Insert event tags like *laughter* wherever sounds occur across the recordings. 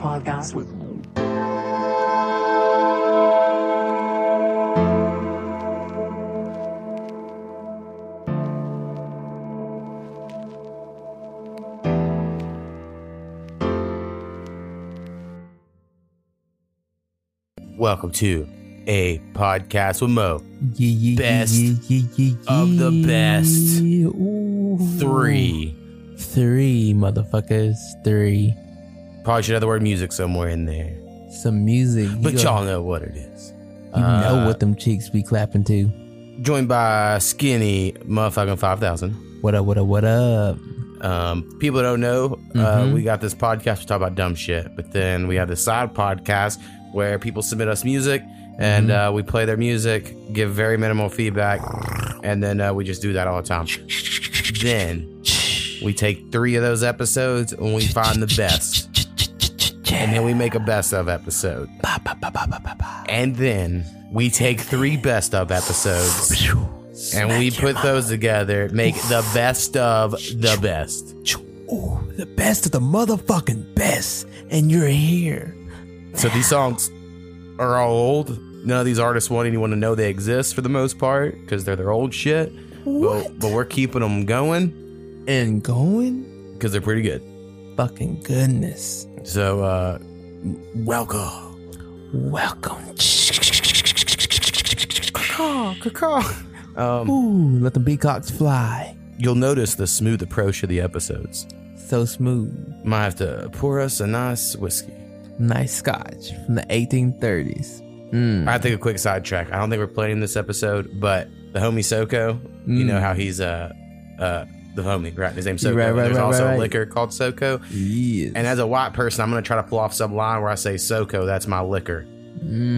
podcast. Welcome to a podcast with Mo. Yeah, yeah, Best yeah, yeah, yeah, yeah, of the best. Ooh. Three. Three, motherfuckers. Three. Probably should have the word music somewhere in there. Some music. You But y'all know what it is. You know Uh, what them cheeks be clapping to. Joined by Skinny motherfucking 5000. What up, what up, what up? Um, people don't know, uh, Mhm. we got this podcast to talk about dumb shit, but then we have this side podcast where people submit us music and Mm-hmm. uh, we play their music, give very minimal feedback, and then uh, we just do that all the time. Then we take three of those episodes and we find the best, and then we make a best of episode. Ba, ba, ba. And then we take three best of episodes and we put those together, make the best of the best. Ooh, the best of the motherfucking best. And you're here. So these songs are all old. None of these artists want anyone to know they exist for the most part because they're their old shit. What? But, but we're keeping them going And going? because they're pretty good. Fucking goodness. So, uh, welcome. Welcome. Um, Ooh, let the peacocks fly. you'll notice the smooth approach of the episodes. So smooth. Might have to pour us a nice whiskey. Nice scotch from the 1830s. Mm. I take a quick sidetrack. I don't think we're playing this episode, but the homie Soko, you Mm. know how he's uh uh the homie, right? His name's Soko. Right, right, There's right, also a liquor called Soko. Yes. And as a white person, I'm gonna try to pull off some line where I say Soko, that's my liquor,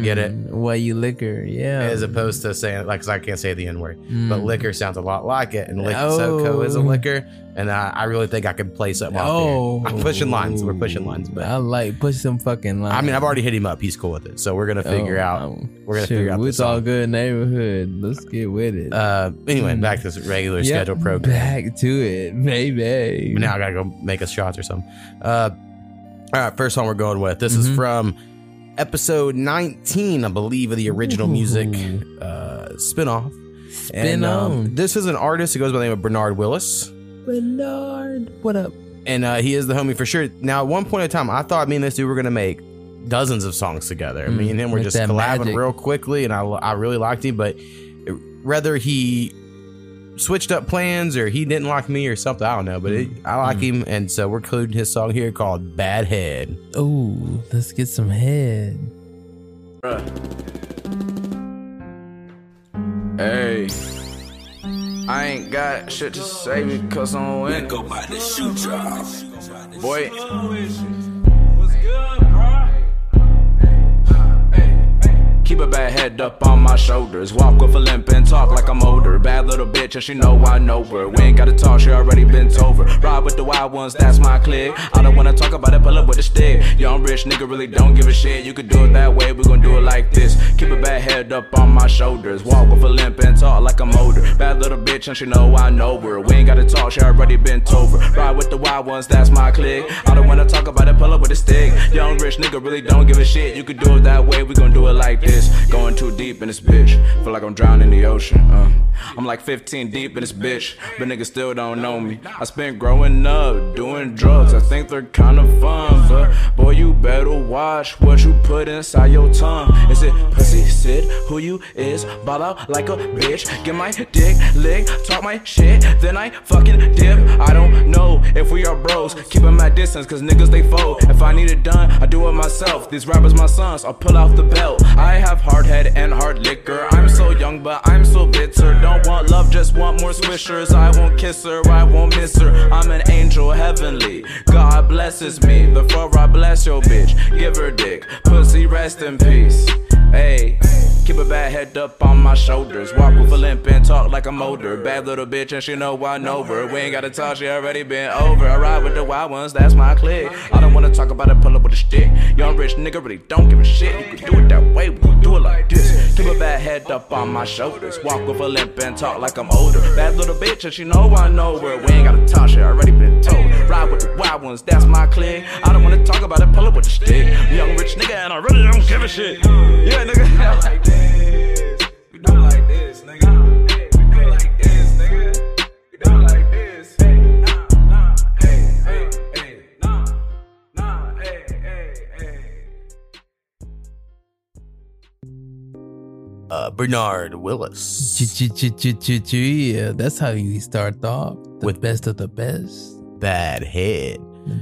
get it? Mm, Well, you liquor, yeah. as opposed to saying like, cause I can't say the N word, but Mm. liquor sounds a lot like it, and liquor Oh. Soko is a liquor, and I, I really think I could play something Oh. I'm pushing lines. We're pushing lines, but I like push some fucking lines. I mean, I've already hit him up. He's cool with it, so we're gonna figure Oh, out. we're gonna shoot, figure out It's all good neighborhood. Let's get with it. Uh, anyway, Mm. back to this regular Yep, scheduled program. Back to it, baby. But now I gotta go make us shots or something. Uh, all right, first song we're going with. This is Mhm. from episode 19, I believe, of the original music uh, spinoff. Spin And um, this is an artist who goes by the name of Bernard Willis. Bernard. What up? And uh, he is the homie for sure. Now, at one point in time, I thought me and this dude were gonna make dozens of songs together. Mm, me and him were just collabing magic. real quickly, and I, I really liked him. But rather he switched up plans or he didn't like me or something, I don't know. But it, mm. I like mm. him, and so we're including his song here called "Bad Head." Ooh, let's get some head. Bruh. Hey, I ain't got shit to say because I'm winning. Go buy the shoe job. Boy. Keep a bad head up on my shoulders. Walk with a limp and talk like I'm older. Bad little bitch, and she know I know her. We ain't gotta talk, she already bent over. Ride with the wild ones, that's my clique. I don't wanna talk about it, pull up with a stick. Young rich nigga really don't give a shit. You could do it that way, we gon' do it like this. Keep a bad head up on my shoulders. Walk with a limp and talk like I'm older. Bad little bitch, and she know I know her. We ain't gotta talk, she already bent over. Ride with the wild ones, that's my clique. I don't wanna talk about it, pull up with a stick. Young rich nigga really don't give a shit. You could do it that way, we gon' do it like this. Going too deep in this bitch. Feel like I'm drowning in the ocean. Uh. I'm like 15 deep in this bitch, but niggas still don't know me. I spent growing up doing drugs. I think they're kinda fun, but boy, you better watch what you put inside your tongue. Is it pussy, Sid? Who you is? Ball out like a bitch. Get my dick lick, talk my shit, then I fucking dip. I don't know if we are bros. Keep 'em at distance, cause niggas they fold. If I need it done, I do it myself. These rappers my sons, I'll pull off the belt. I have hard head and hard liquor. I'm so young, but I'm so bitter. Don't want love, just want more swishers. I won't kiss her, I won't miss her. I'm an angel heavenly. God blesses me. Before I bless your bitch, give her dick. Pussy, rest in peace. Hey. Keep a bad head up on my shoulders. Walk with a limp and talk like I'm older. Bad little bitch, and she know I know her. We ain't gotta talk, she already been over. I ride with the wild ones, that's my clique. I don't wanna talk about it, pull up with a stick. Young rich nigga really don't give a shit. You can do it that way, we can do it like this. Keep a bad head up on my shoulders. Walk with a limp and talk like I'm older. Bad little bitch, and she know I know her. We ain't gotta talk, shit already been told. Ride with the wild ones, that's my clique. I don't wanna talk about it, pull up with a stick. Young rich nigga, and I really don't give a shit. Yeah, nigga. *laughs* Bernard Willis. Yeah, that's how you start off. The With- best of the best. Bad head.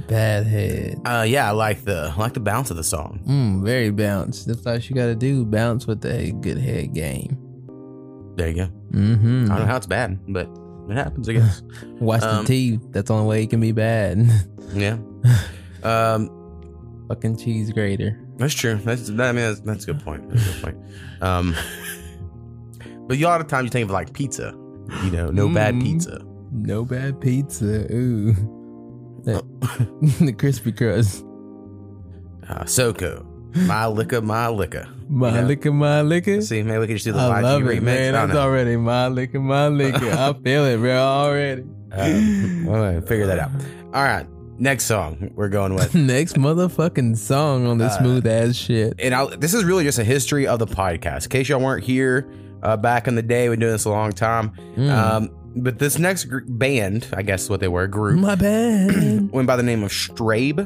Bad head. Uh, yeah, I like the I like the bounce of the song. Mm, very bounce. That's all you gotta do. Bounce with a good head game. There you go. Mm-hmm. I don't know how it's bad, but it happens, I guess. *laughs* Watch Um, the T. That's the only way it can be bad. *laughs* yeah. Um, Fucking cheese grater. that's true. That's that, I mean that's, that's a good point. That's a good point. Um, *laughs* but you a lot of times you think of like pizza. You know, no bad Mm. pizza. No bad pizza. Ooh. That- *laughs* the crispy crust. Uh, Soko, my liquor, my liquor. My Yeah. liquor, my liquor. See, maybe we could just do the I YG love remix. man. That's know. already my liquor, my liquor. I *laughs* feel it, bro, already. Um, all right, figure that out. All right, next song we're going with. *laughs* Next motherfucking song on this Uh, smooth ass shit. and i this is really just a history of the podcast. In case y'all weren't here uh, back in the day, we've been doing this a long time. Mm. Um, but this next gr- band, I guess what they were, group, my band, *clears throat* went by the name of Strabe.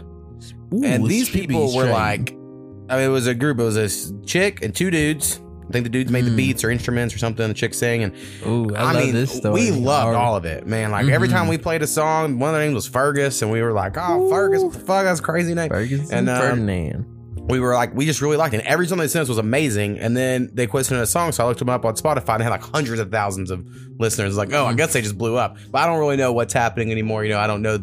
Ooh, and these people were like, I mean, it was a group. It was a chick and two dudes. I think the dudes made the Mm. beats or instruments or something. The chick sang, and Ooh, I, I, love mean, we loved all of it, man. Like every Mhm. time we played a song, one of their names was Fergus, and we were like, "Oh, Fergus, what the fuck? That's a crazy name." Ferguson And, um, Ferdinand. We were like, we just really liked it. And every song they sent us was amazing. And then they quit sending a song, so I looked them up on Spotify and they had like hundreds of thousands of listeners. Like, oh, I guess they just blew up. But I don't really know what's happening anymore. You know, I don't know,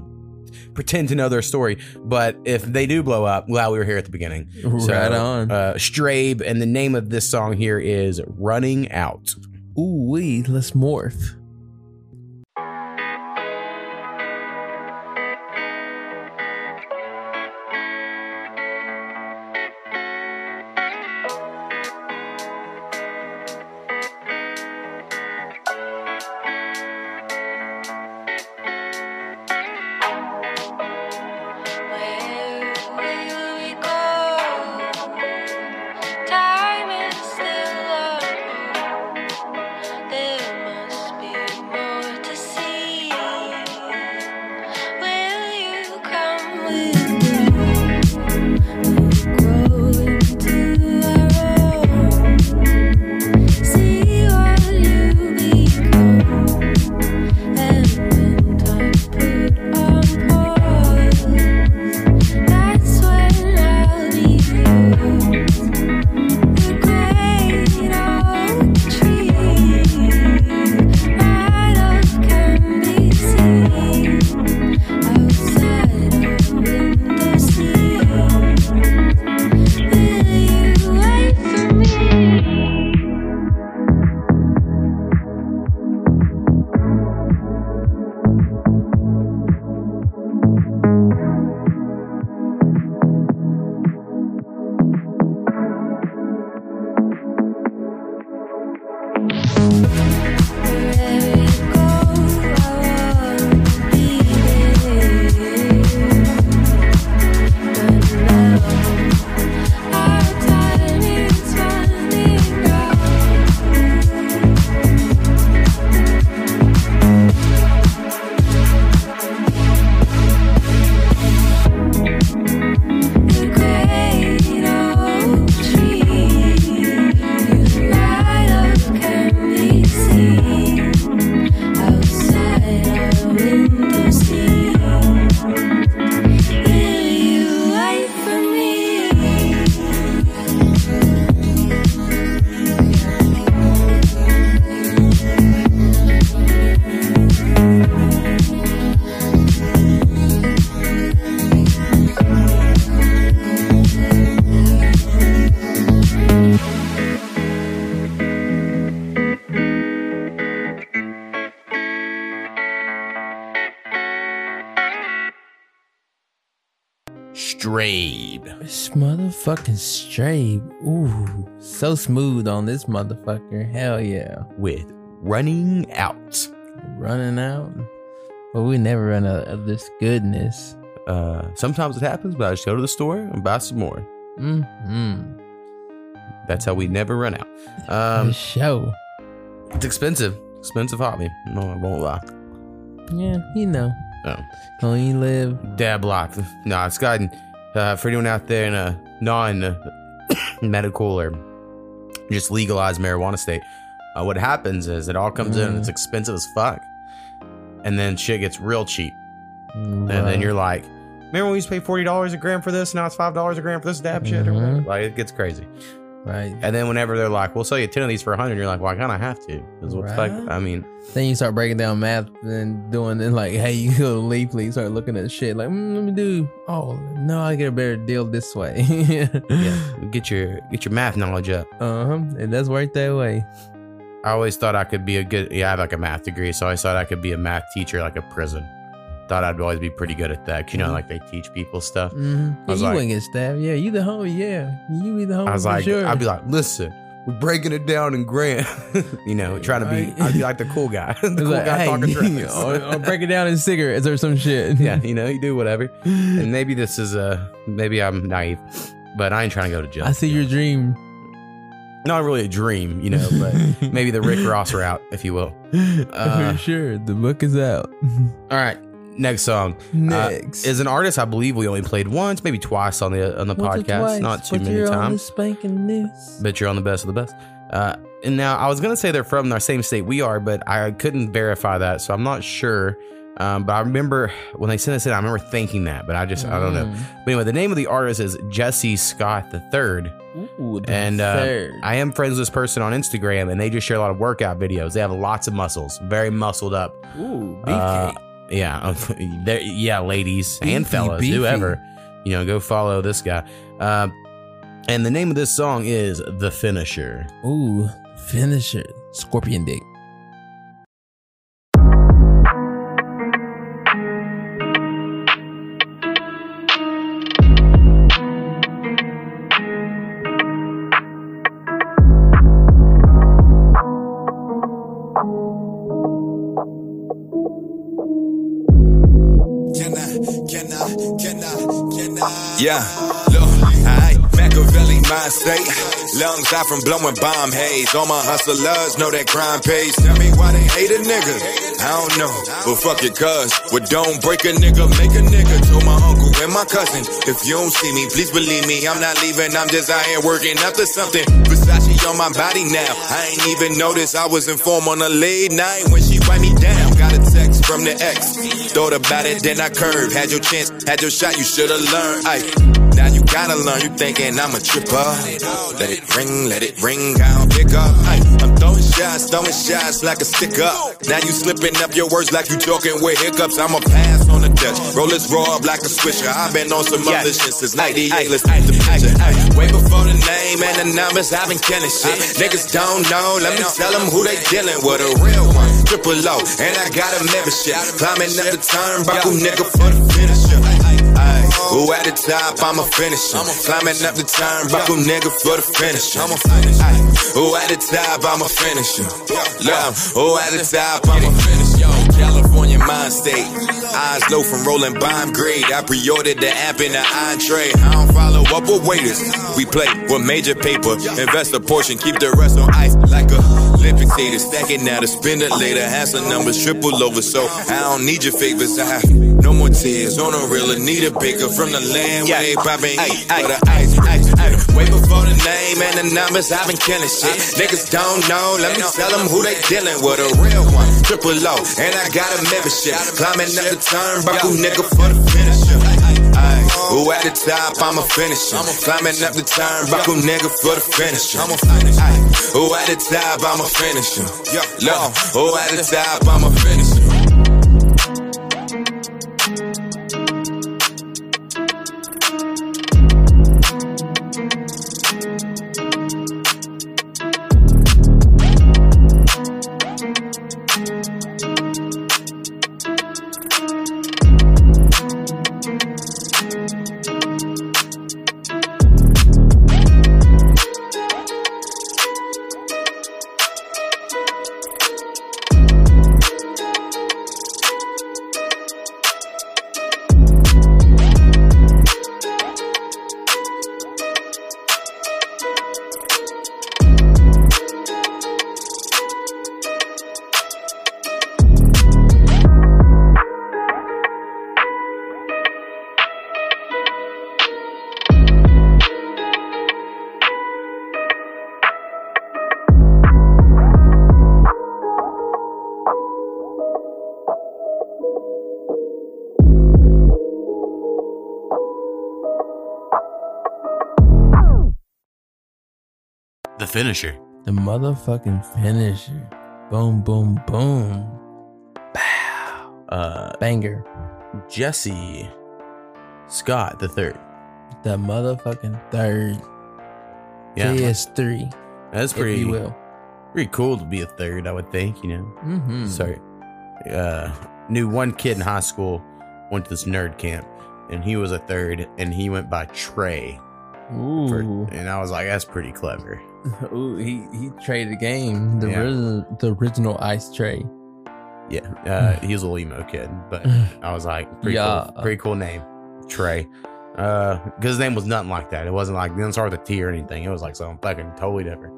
pretend to know their story. But if they do blow up, glad we were here at the beginning. Right on. Uh, Strabe, and the name of this song here is Running Out. Ooh, wee, let's morph. Motherfucking straight. Ooh, so smooth on this motherfucker. Hell yeah. with Running Out. Running out. But we never run out of this goodness. Uh, sometimes it happens, but I just go to the store and buy some more. Mm-hmm. That's how we never run out. *laughs* Um, show. it's expensive. Expensive hobby. No, I won't lie. Yeah, you know. Oh. Only you live. Dab block. No, it's gotten uh, for anyone out there in a non *coughs* medical or just legalized marijuana state. Uh, what happens is it all comes in, Mm. it's expensive as fuck, and then shit gets real cheap, and then you're like, remember when we used to pay forty dollars a gram for this? Now it's five dollars a gram for this dab shit, or Mhm. whatever. Like it gets crazy. Right. And then whenever they're like, we'll sell you ten of these for a hundred, you're like, well, I kind of have to, because what the fuck? Right. I mean, Then you start breaking down math and doing then like, hey, you go to Leafly, you start looking at shit like, mm, let me do. Oh no, I get a better deal this way. *laughs* yeah, get your get your math knowledge up. Uh huh. It does work that way. I always thought I could be a good. Yeah, I have like a math degree, so I thought I could be a math teacher, like a prison. Thought I'd always be pretty good at that. You know, Mhm. like they teach people stuff. Mm-hmm. Yeah, you like- wouldn't get stabbed. Yeah, you the homie. Yeah, you be the homie I was like, sure. I'd be like, listen, we're breaking it down in grand. *laughs* you know, trying to be. Right. I'd be like *laughs* the cool guy, *laughs* the cool like, guy hey, talking trash. or, or break it down in cigarettes or some shit. yeah, you know, you do whatever. And maybe this is a. Maybe I'm naive, but I ain't trying to go to jail. I see your dream. Not really a dream, you know, but maybe the Rick Ross route, if you will. Uh, for sure. The book is out. All right, next song. Uh, Next is an artist I believe we only played once, maybe twice on the on the Once podcast, twice, not too many you're on the times. But you're on the best of the best. Uh, and now I was gonna say they're from the same state we are, but I couldn't verify that, so I'm not sure. Um, but I remember when they sent us in, I remember thinking that, but I just I don't know. Mm. But anyway, the name of the artist is Jesse Scott the Third, Ooh, the and uh, third. I am friends with this person on Instagram, and they just share a lot of workout videos. They have lots of muscles, very muscled up. Ooh, Uh, beefcake. Yeah, there- yeah, ladies and fellas, beefy. whoever, you know, go follow this guy. Uh, and the name of this song is "The Finisher." Ooh, finisher. Scorpion dick. Yeah, look, I Machiavelli state. Lungs out from blowing bomb haze. All my hustlers know that crime pays. Tell me why they hate a nigga. I don't know, but fuck it, cuz. But don't break a nigga, make a nigga. Told my uncle and my cousin, if you don't see me, please believe me. I'm not leaving, I'm just out here working up to something. Versace on my body now. I ain't even noticed I was informed on a late night when she write me down. From the ex. Thought about it, then I curved. Had your chance, had your shot, you should've learned. Ay, now you gotta learn. You thinking I'm a tripper. Let it ring, let it ring, I don't pick up. Ay, I'm throwing shots, throwing shots like a stick up. Now you slipping up your words like you talking with hiccups. I'ma pass on the Dutch. Roll this raw up like a swisher. I've been on some other shit since 98. Let's paint the picture. Ay, way before the name and the numbers, I've been killing shit. Niggas don't know, let me tell them who they dealing with. A real one, triple O, and I got a membership. Climbing up the turnbuckle, nigga, for the finisher. Who at the top, I'ma finish finisher. Climbing up the time, turnbuckle, nigga, for the finisher. Ay, who at the top, I'm a finisher. Look, who at the top, I'm a finisher. Yo, California mind state. Eyes low from rolling bomb grade. I pre-ordered the app in the entree. I don't follow up with waiters. We play with major paper. Invest a portion, keep the rest on ice like a Skater. Stacking now to spend it later. Have some numbers triple over, so I don't need your favors. I have no more tears on a real need a baker from the land where they popping heat for the ice, ice, ice. Way before the name and the numbers, I've been killing shit. Niggas don't know, let me tell them who they dealing with. A real one, triple O, and I got a membership. Climbing up the turnbuckle, nigga, for the finisher. Who at the top, I'm a finisher. Climbing up the turnbuckle, nigga, for the finisher. Ay, who at the top, I'm a finisher. Look, who at the top, I'm a finisher. Finisher. The motherfucking finisher. Boom, boom, boom. Uh, Banger. Jesse Scott the third. The motherfucking third. Yeah, JS3, that's if pretty you will. pretty cool to be a third. I would think. You know. Mm-hmm. Sorry. Uh, knew one kid in high school went to this nerd camp, and he was a third, and he went by Trey. For, Ooh. and I was like, that's pretty clever. *laughs* Ooh, he, he traded the game. The, Yeah. ori- the original ice tray. Yeah, uh, *sighs* he was a little emo kid, but *sighs* I was like, pretty Yeah. cool, pretty cool name, Trey. Uh, because his name was nothing like that. It wasn't like didn't start with a T or anything. It was like something fucking totally different.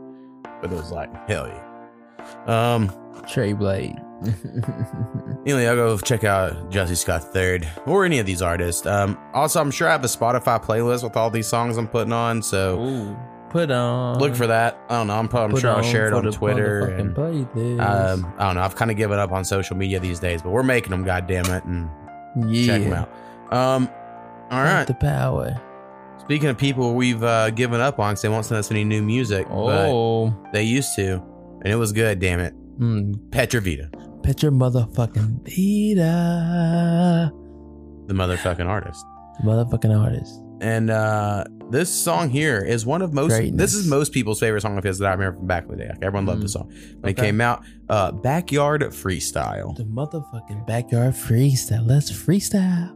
But it was like hell yeah. Um, Trey Blade. *laughs* anyway, I'll go check out Jesse Scott Third or any of these artists. Um, also, I'm sure I have a Spotify playlist with all these songs I'm putting on. So Ooh. Put on. look for that. I don't know. I'm, probably, I'm put sure I'll share it on Twitter. And, um, I don't know. I've kind of given up on social media these days, but we're making them. God damn it! And yeah. check them out. Um, all right. The power. Speaking of people we've uh, given up on because they won't send us any new music, but Oh. they used to, and it was good. Damn it, Mm. Petravita, Petra motherfucking Vita. the motherfucking artist. Motherfucking artist. And uh, this song here is one of most. Greatness. This is most people's favorite song of his that I remember from back in the day. Like, everyone loved Mm. this song when it came out. Uh, Backyard Freestyle. The motherfucking backyard freestyle. Let's freestyle.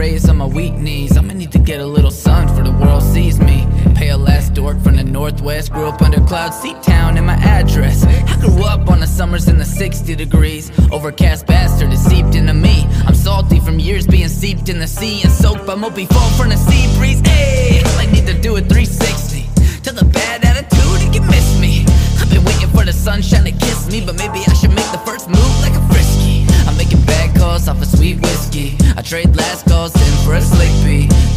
Raised on my weak knees. I'ma need to get a little sun for the world sees me. Pale ass dork from the northwest, grew up under cloud seat town in my address. I grew up on the summers in the 60 degrees. Overcast bastard is seeped into me. I'm salty from years being seeped in the sea and soaked by mopey foam from the sea breeze. Hey, all I need to do a 360. Tell the bad attitude you can miss me. I've been waiting for the sunshine to kiss me, but maybe I should make the first move like a frisky. I'm making bad off a sweet whiskey. I trade last calls in for a slick.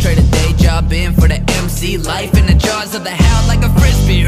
Trade a day job in for the MC life in the jaws of the hound like a frisbee.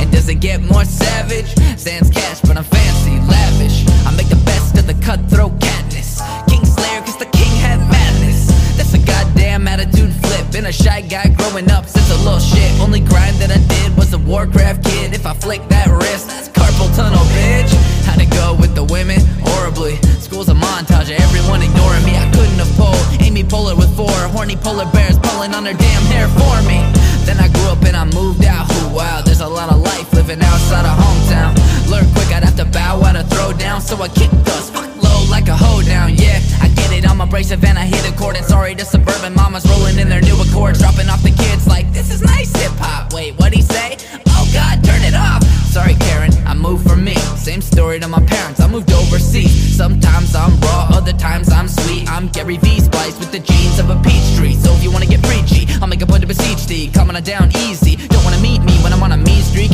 And does it get more savage? Sans cash, but I'm fancy, lavish. I make the best of the cutthroat catness. King Slayer, cause the king had madness. That's a goddamn attitude flip. Been a shy guy growing up since a little shit. Only grind that I did was a Warcraft kid. If I flick that wrist, that's carpal tunnel, bitch. How'd it go with the women? Horribly. School's a montage of everyone ignoring me. I couldn't have pulled Amy Poehler with four horny polar bears pulling on her damn hair for me. Then I grew up and I moved out. Ooh, wow, there's a lot of life living outside of hometown. Learn quick, I'd have to bow out to throw down. So I kick dust, fuck low like a hoedown. Yeah, I get it, I'm abrasive and I hit a chord. And sorry to suburban mamas rolling in their new accord, dropping off the kids like, this is nice hip hop. Wait, what'd he say? Oh god, turn it off. Sorry, Karen, I moved for me. Same story to my parents, I moved overseas. Sometimes I'm raw, other times I'm sweet. I'm Gary V spliced with the genes of a peach tree. So if you wanna get preachy, I'll make a point to beseech thee. Coming on down easy. Don't wanna meet me when I'm on a mean streak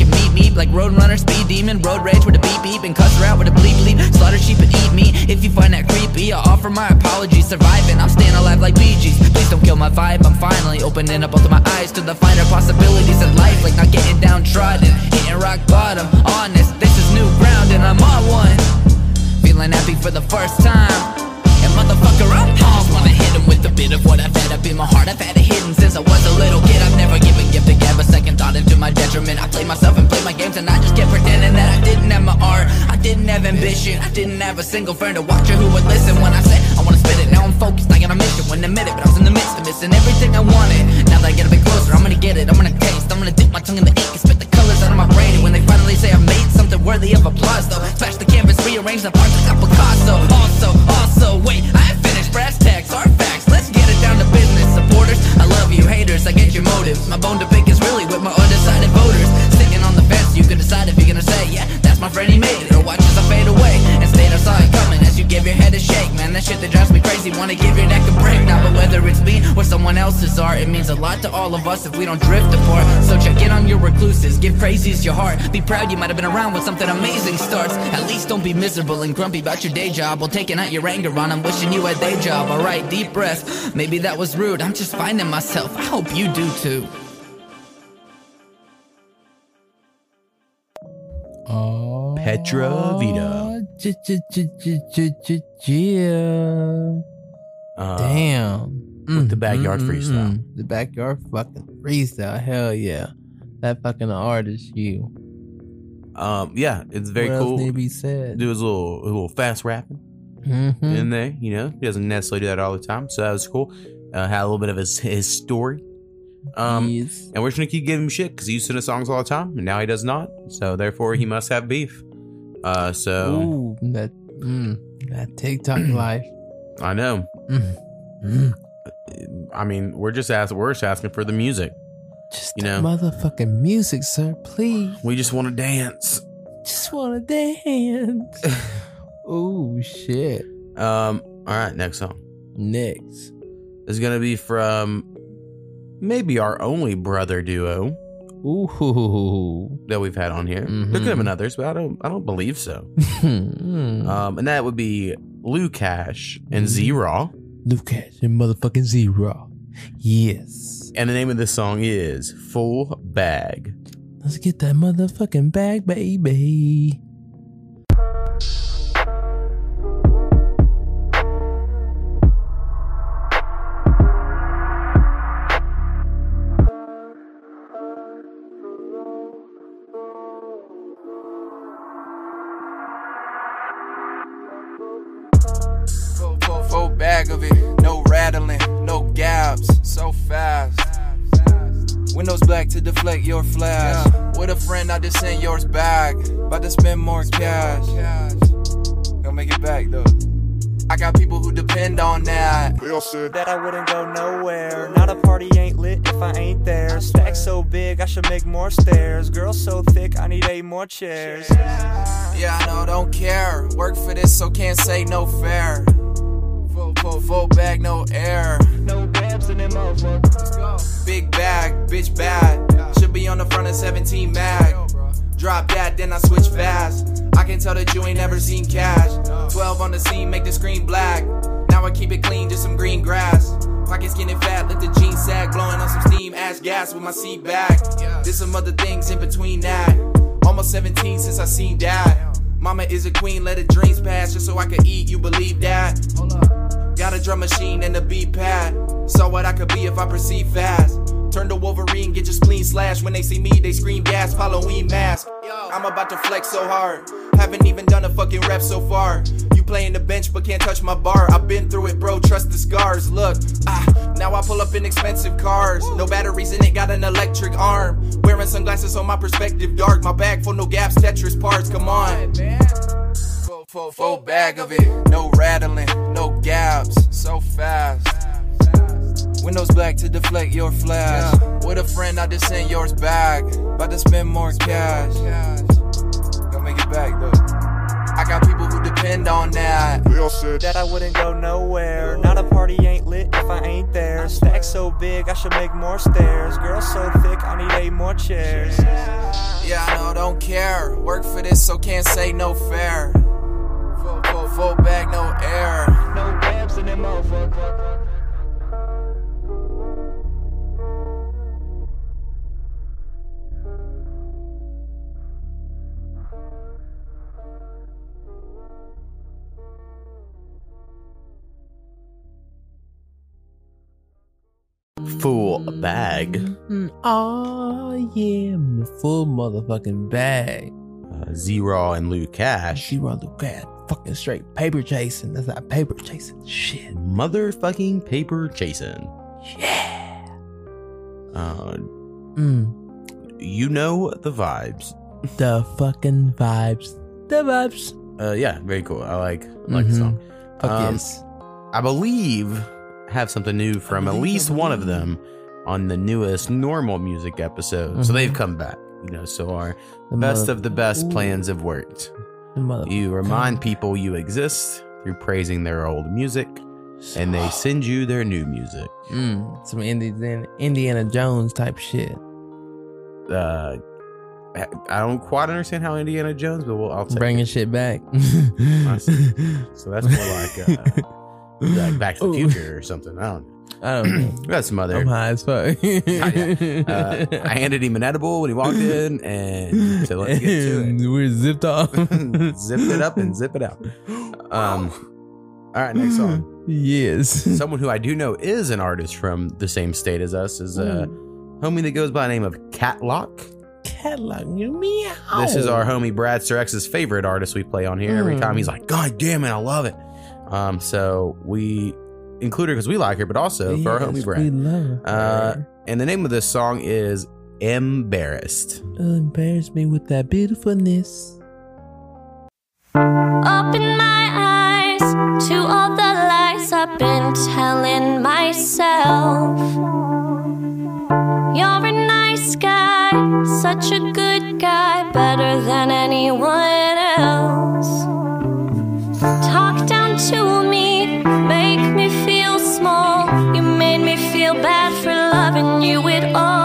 me like Roadrunner, Speed Demon, Road Rage with a beep beep and cuss her out with a bleep bleep. Slaughter sheep and eat me. If you find that creepy, I'll offer my apologies. Surviving, I'm staying alive like Bee Gees. Please don't kill my vibe. I'm finally opening up both of my eyes to the finer possibilities in life, like not getting downtrodden, hitting rock bottom. Honest, this is new ground and I'm on one. Feeling happy for the first time. Motherfucker, I'm home. Wanna hit him with a bit of what I've had up in my heart. I've had it hidden since I was a little kid. I've never given gift to gave a second thought into my detriment. I play myself and play my games, and I just kept pretending that I didn't have my art. I didn't have ambition. I didn't have a single friend to watch or who would listen when I said I wanna spit it. Now I'm focused, I got a mission. Wouldn't admit it, but I was in the midst of missing everything I wanted. Now that I get a bit closer, I'm gonna get it. I'm gonna taste. I'm gonna dip my tongue in the ink and spit the colors out of my brain. And when they finally say I made something worthy of applause, though, smash the canvas, rearrange the parts someone else's art, it means a lot to all of us if we don't drift apart. So check in on your recluses, give praises your heart. Be proud you might have been around when something amazing starts. At least don't be miserable and grumpy about your day job while taking out your anger on 'em, wishing you had their job. Alright, deep breath. Maybe that was rude. I'm just finding myself. I hope you do too. Oh Petravita. J- j- Damn. with the backyard freestyle. The backyard fucking freestyle. Hell yeah. That fucking artist, you. Um, yeah, it's very what else cool. need be said? Do his little, little fast rapping Mhm. in there. You know, he doesn't necessarily do that all the time, so that was cool. Uh, had a little bit of his his story. Um, Yes. and we're just gonna keep giving him shit because he used to the songs all the time, and now he does not. So therefore, he must have beef. Uh, so Ooh, that mm, that TikTok *clears throat* life. I know. Mm, mm. I mean, we're just asking. We're just asking for the music. Just You the know. motherfucking music, sir. Please, We just want to dance. just wanna dance. *laughs* oh shit. Um. All right. Next song Next. is gonna be from maybe our only brother duo Ooh. that we've had on here. Mhm. There could have been others, but I don't. I don't believe so. *laughs* Mm. Um, and that would be Lou Cash and Z-Raw. Lucas and motherfucking zero. Yes. And the name of this song is Full Bag. Let's get that motherfucking bag, baby. To deflect your flash. With a friend, I just sent yours back. About to spend more cash. Gonna make it back though. I got people who depend on that. that I wouldn't go nowhere. Not a party ain't lit if I ain't there. Stack so big, I should make more stairs. Girl so thick, I need eight more chairs. Yeah, I know, don't care. Work for this, so can't say no fair. Full, full, full bag, no air. No in. Big bag, bitch bad. Should be on the front of 17 mag. Drop that, then I switch fast. I can tell that you ain't never seen cash. 12 on the scene, make the screen black. Now I keep it clean, just some green grass. Pockets getting fat, let the jeans sag. Blowing on some steam, ash gas with my seat back. There's some other things in between that. Almost 17 since I seen dad. Mama is a queen, let her dreams pass just so I could eat. You believe that? Got a drum machine and a beat pad. Saw what I could be if I proceed fast. Turn to Wolverine, get your spleen slashed. When they see me, they scream gas, Halloween mask. I'm about to flex so hard. Haven't even done a fucking rep so far. You playing the bench but can't touch my bar. I've been through it, bro. Trust the scars. Look, ah, now I pull up in expensive cars. No batteries in it, got an electric arm. Wearing sunglasses on my perspective dark. My bag full, no gaps, Tetris parts. Come on. Full, full, full bag of it. No rattling, no gaps. So fast. Windows black to deflect your flash. With a friend, I just sent yours back. About to spend more cash. Gonna make it back though. I got people who depend on that. That I wouldn't go nowhere. Not a party ain't lit if I ain't there. Stack so big, I should make more stairs. Girl so thick, I need eight more chairs. Yeah, I know, don't care. Work for this, so can't say no fair. Full, full, full bag, no air. No dabs in them motherfuckers. Full Bag. Oh yeah, my full motherfucking bag. Uh, Z-Raw and Lou Cash. Zero Lucas, fucking straight paper chasing. That's not paper chasing. Shit. Motherfucking paper chasing. Yeah. Uh, Mm, you know the vibes. the fucking vibes. The vibes. Uh, yeah, very cool. I like I like the Mhm. song. Fuck Um, yes. I believe have something new from at least one of them on the newest normal music episode. So Mhm. they've come back. You know, so our The best mother- of the best plans have worked. mother- You remind people you exist through praising their old music, and they *sighs* send you their new music. Mm, some Indiana, Indiana Jones type shit. Uh, I- I don't quite understand how Indiana Jones, but we'll, I'll take Bringing it. shit back. *laughs* *laughs* So that's more like, uh, like Back to the. Future or something. I don't know. I don't know. *clears throat* We had some other. I'm high as fuck. uh, *laughs* I handed him an edible when he walked in, and so let's get to it. *laughs* We're zipped off. *laughs* zip it up and zip it out. Um, all right, next song. yes. Someone who I do know is an artist from the same state as us is a homie that goes by the name of Kat Lock. Catalog you meow. This is our homie Brad Surex's favorite artist we play on here. Every time he's like, God damn it, I love it. Um, so we include her because we like her, but also for our homie Yes, Brad. We love her. Uh, and the name of this song is Embarrassed. Embarrass me with that beautifulness. Open my eyes to all the lies I've been telling myself. You're a nice guy, such a good guy, better than anyone else. Feel bad for loving you at all.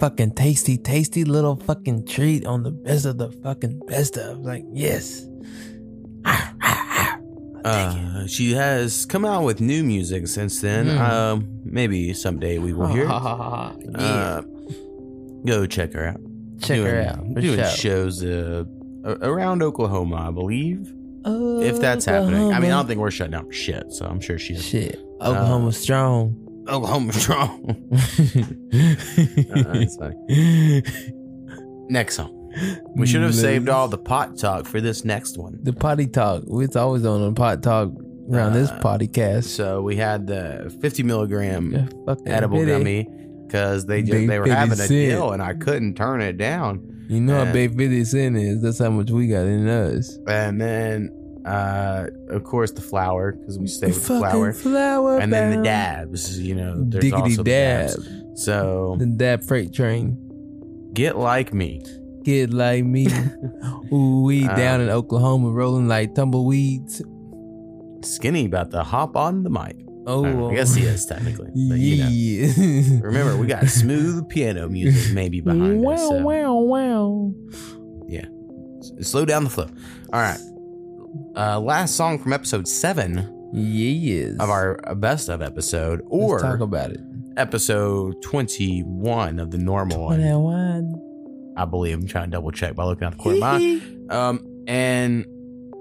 Fucking tasty, tasty little fucking treat on the best of the fucking best of. Like, yes. Uh, she has come out with new music since then. Mm. Um, maybe someday we will hear. *laughs* it. Uh, go check her out. Check her out. Doing sure. shows uh, around Oklahoma, I believe. if that's happening, I mean, I don't think we're shutting down shit. So I'm sure she's Shit. Oklahoma strong. Oklahoma strong. Uh, that's. Next song. We should have saved all the pot talk for this next one. The potty talk. It's always on a pot talk around this Uh, podcast. So we had the 50 milligram Yeah, edible bitty. gummy because they just, Big they were 50 having a deal and I couldn't turn it down. You know Uh, how big 50 cent is. That's how much we got in us. And then, uh, of course, the flour because we stay with the flour. flower And then the dabs, you know, there's Diggity also dabs. dab. So The dab freight train. get like me. Get like me. *laughs* Ooh, we Uh, down in Oklahoma rolling like tumbleweeds. Skinny about to hop on the mic. Oh, I guess he is technically. But, you know. yeah. Remember, we got smooth piano music maybe behind us. So, wow, wow. yeah. S- Slow down the flow. All right. Uh, last song from episode seven Yes. of our best of episode, Let's or talk about it. episode 21 of the normal one. I believe. I'm trying to double check by looking at the corner of my eye. *laughs* Um, and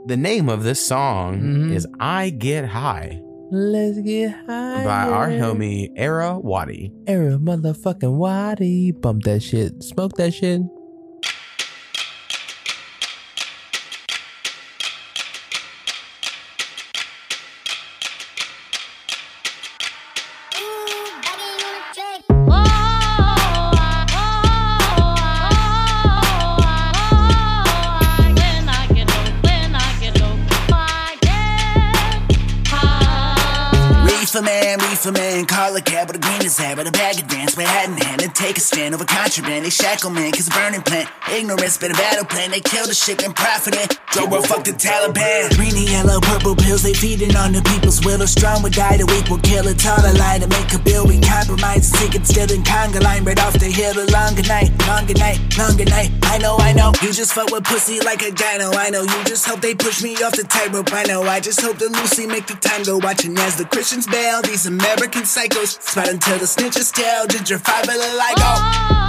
the name of this song Mhm. is I Get High Let's get high. by our homie Era Wadi. Era motherfucking Wadi. Bump that shit. Smoke that shit. Take a stand over contraband. They shackle man, cause a burning plant. Ignorance been a battle plan, they kill the shit and profiting. Joe will fuck the Taliban. Green and yellow, purple pills, they feeding on the people's will. A strong would die, the weak will kill. It's all a lie to make a bill. We compromise, ticket still in conga line, right off the hill. A longer night, longer night, longer night. I know, I know, you just fuck with pussy like a gyno. I know, you just hope they push me off the tightrope. I know, I just hope that Lucy make the time go. Watching as the Christians bail, these American psychos. Spot until the snitches tell, gentrify, but I go.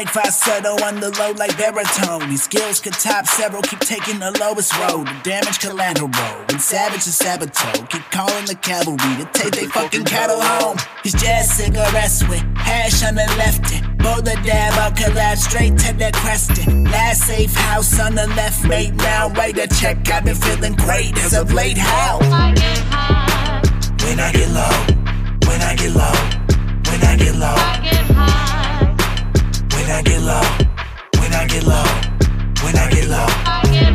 Like falsetto on the low like baritone. These skills could top several, keep taking the lowest road. The damage collateral. And savage and saboteur. Keep calling the cavalry to take they fucking cattle home. These jazz cigarettes with hash on the left. And boulder dab, I'll collapse straight to the crescent. Last safe house on the left, mate. Now write a check. I've been feeling great as of late. How? When I get low, when I get low, when I get low. When I get low, when I get low, when I get low.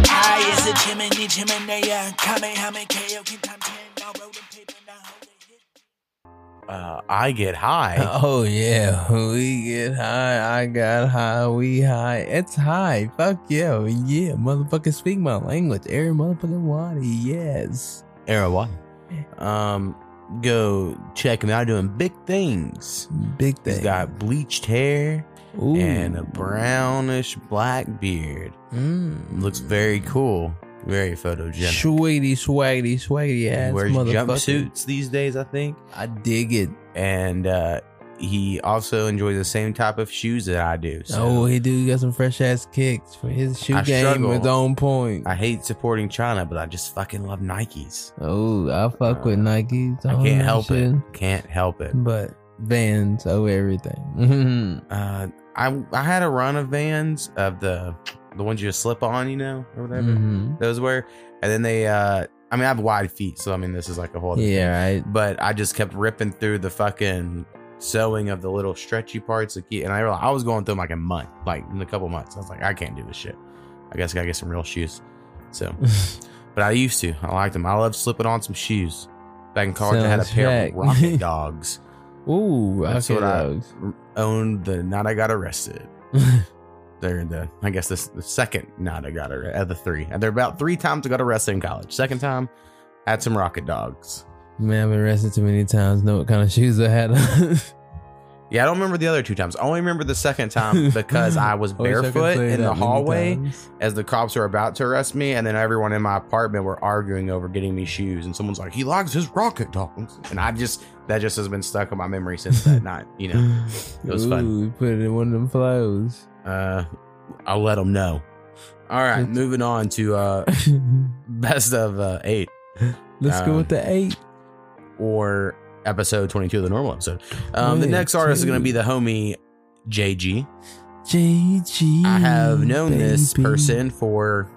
High as a chimney, chimney, yeah. Kamehameha, KO, King Time 10, no road and paper, now hold. Uh, I Get High. *laughs* Oh yeah, we get high. I got high. We high. It's high. Fuck yeah, yeah. Motherfucker, speak my language. Era motherfucking Wadi. Yes. Era Wadi. Um, go check him out doing big things. Big things. He's got bleached hair Ooh. and a brownish black beard. Mm. Looks very cool. Very photogenic. Sweetie, swaggy, swaggy He ass wears motherfucker. jumpsuits these days, I think. I dig it. And uh, he also enjoys the same type of shoes that I do. So oh, he do got some fresh ass kicks. For his shoe I game struggle. was on point. I hate supporting China, but I just fucking love Nikes. oh, I fuck with Uh, Nikes. I can't help shit. it. Can't help it. But Vans, oh everything. *laughs* Uh, I I had a run of Vans of the the ones you just slip on, you know, or whatever. Mhm. Those were, and then they. uh I mean, I have wide feet, so I mean, this is like a whole. Other thing. Yeah, right. But I just kept ripping through the fucking sewing of the little stretchy parts, of key, and I realized I was going through them like a month, like in a couple months. I was like, I can't do this shit. I guess I gotta get some real shoes. So, *laughs* but I used to. I liked them. I loved slipping on some shoes. Back in college, I had a Sounds pair of rocket *laughs* dogs. Ooh, That's what I- Dogs. Owned the night I got arrested. *laughs* They're the, I guess this the second night I got arrested. Uh, the three. And they're about three times I got arrested in college. Second time, had some rocket dogs. Man, I've been arrested too many times. Know what kind of shoes I had. *laughs* Yeah, I don't remember the other two times. I only remember the second time *laughs* because I was I I barefoot in the hallway as the cops were about to arrest me, and then everyone in my apartment were arguing over getting me shoes. And someone's like, "He likes his rocket dogs," and I just that just has been stuck in my memory since that *laughs* night. You know, it was Ooh, fun. we put it in one of them flows. Uh, I'll let them know. All right, moving on to uh, *laughs* best of uh, eight Let's go Um, with the eight. or episode twenty-two of the normal episode. Um, the next artist is going to be the homie JG. JG. I have known this person for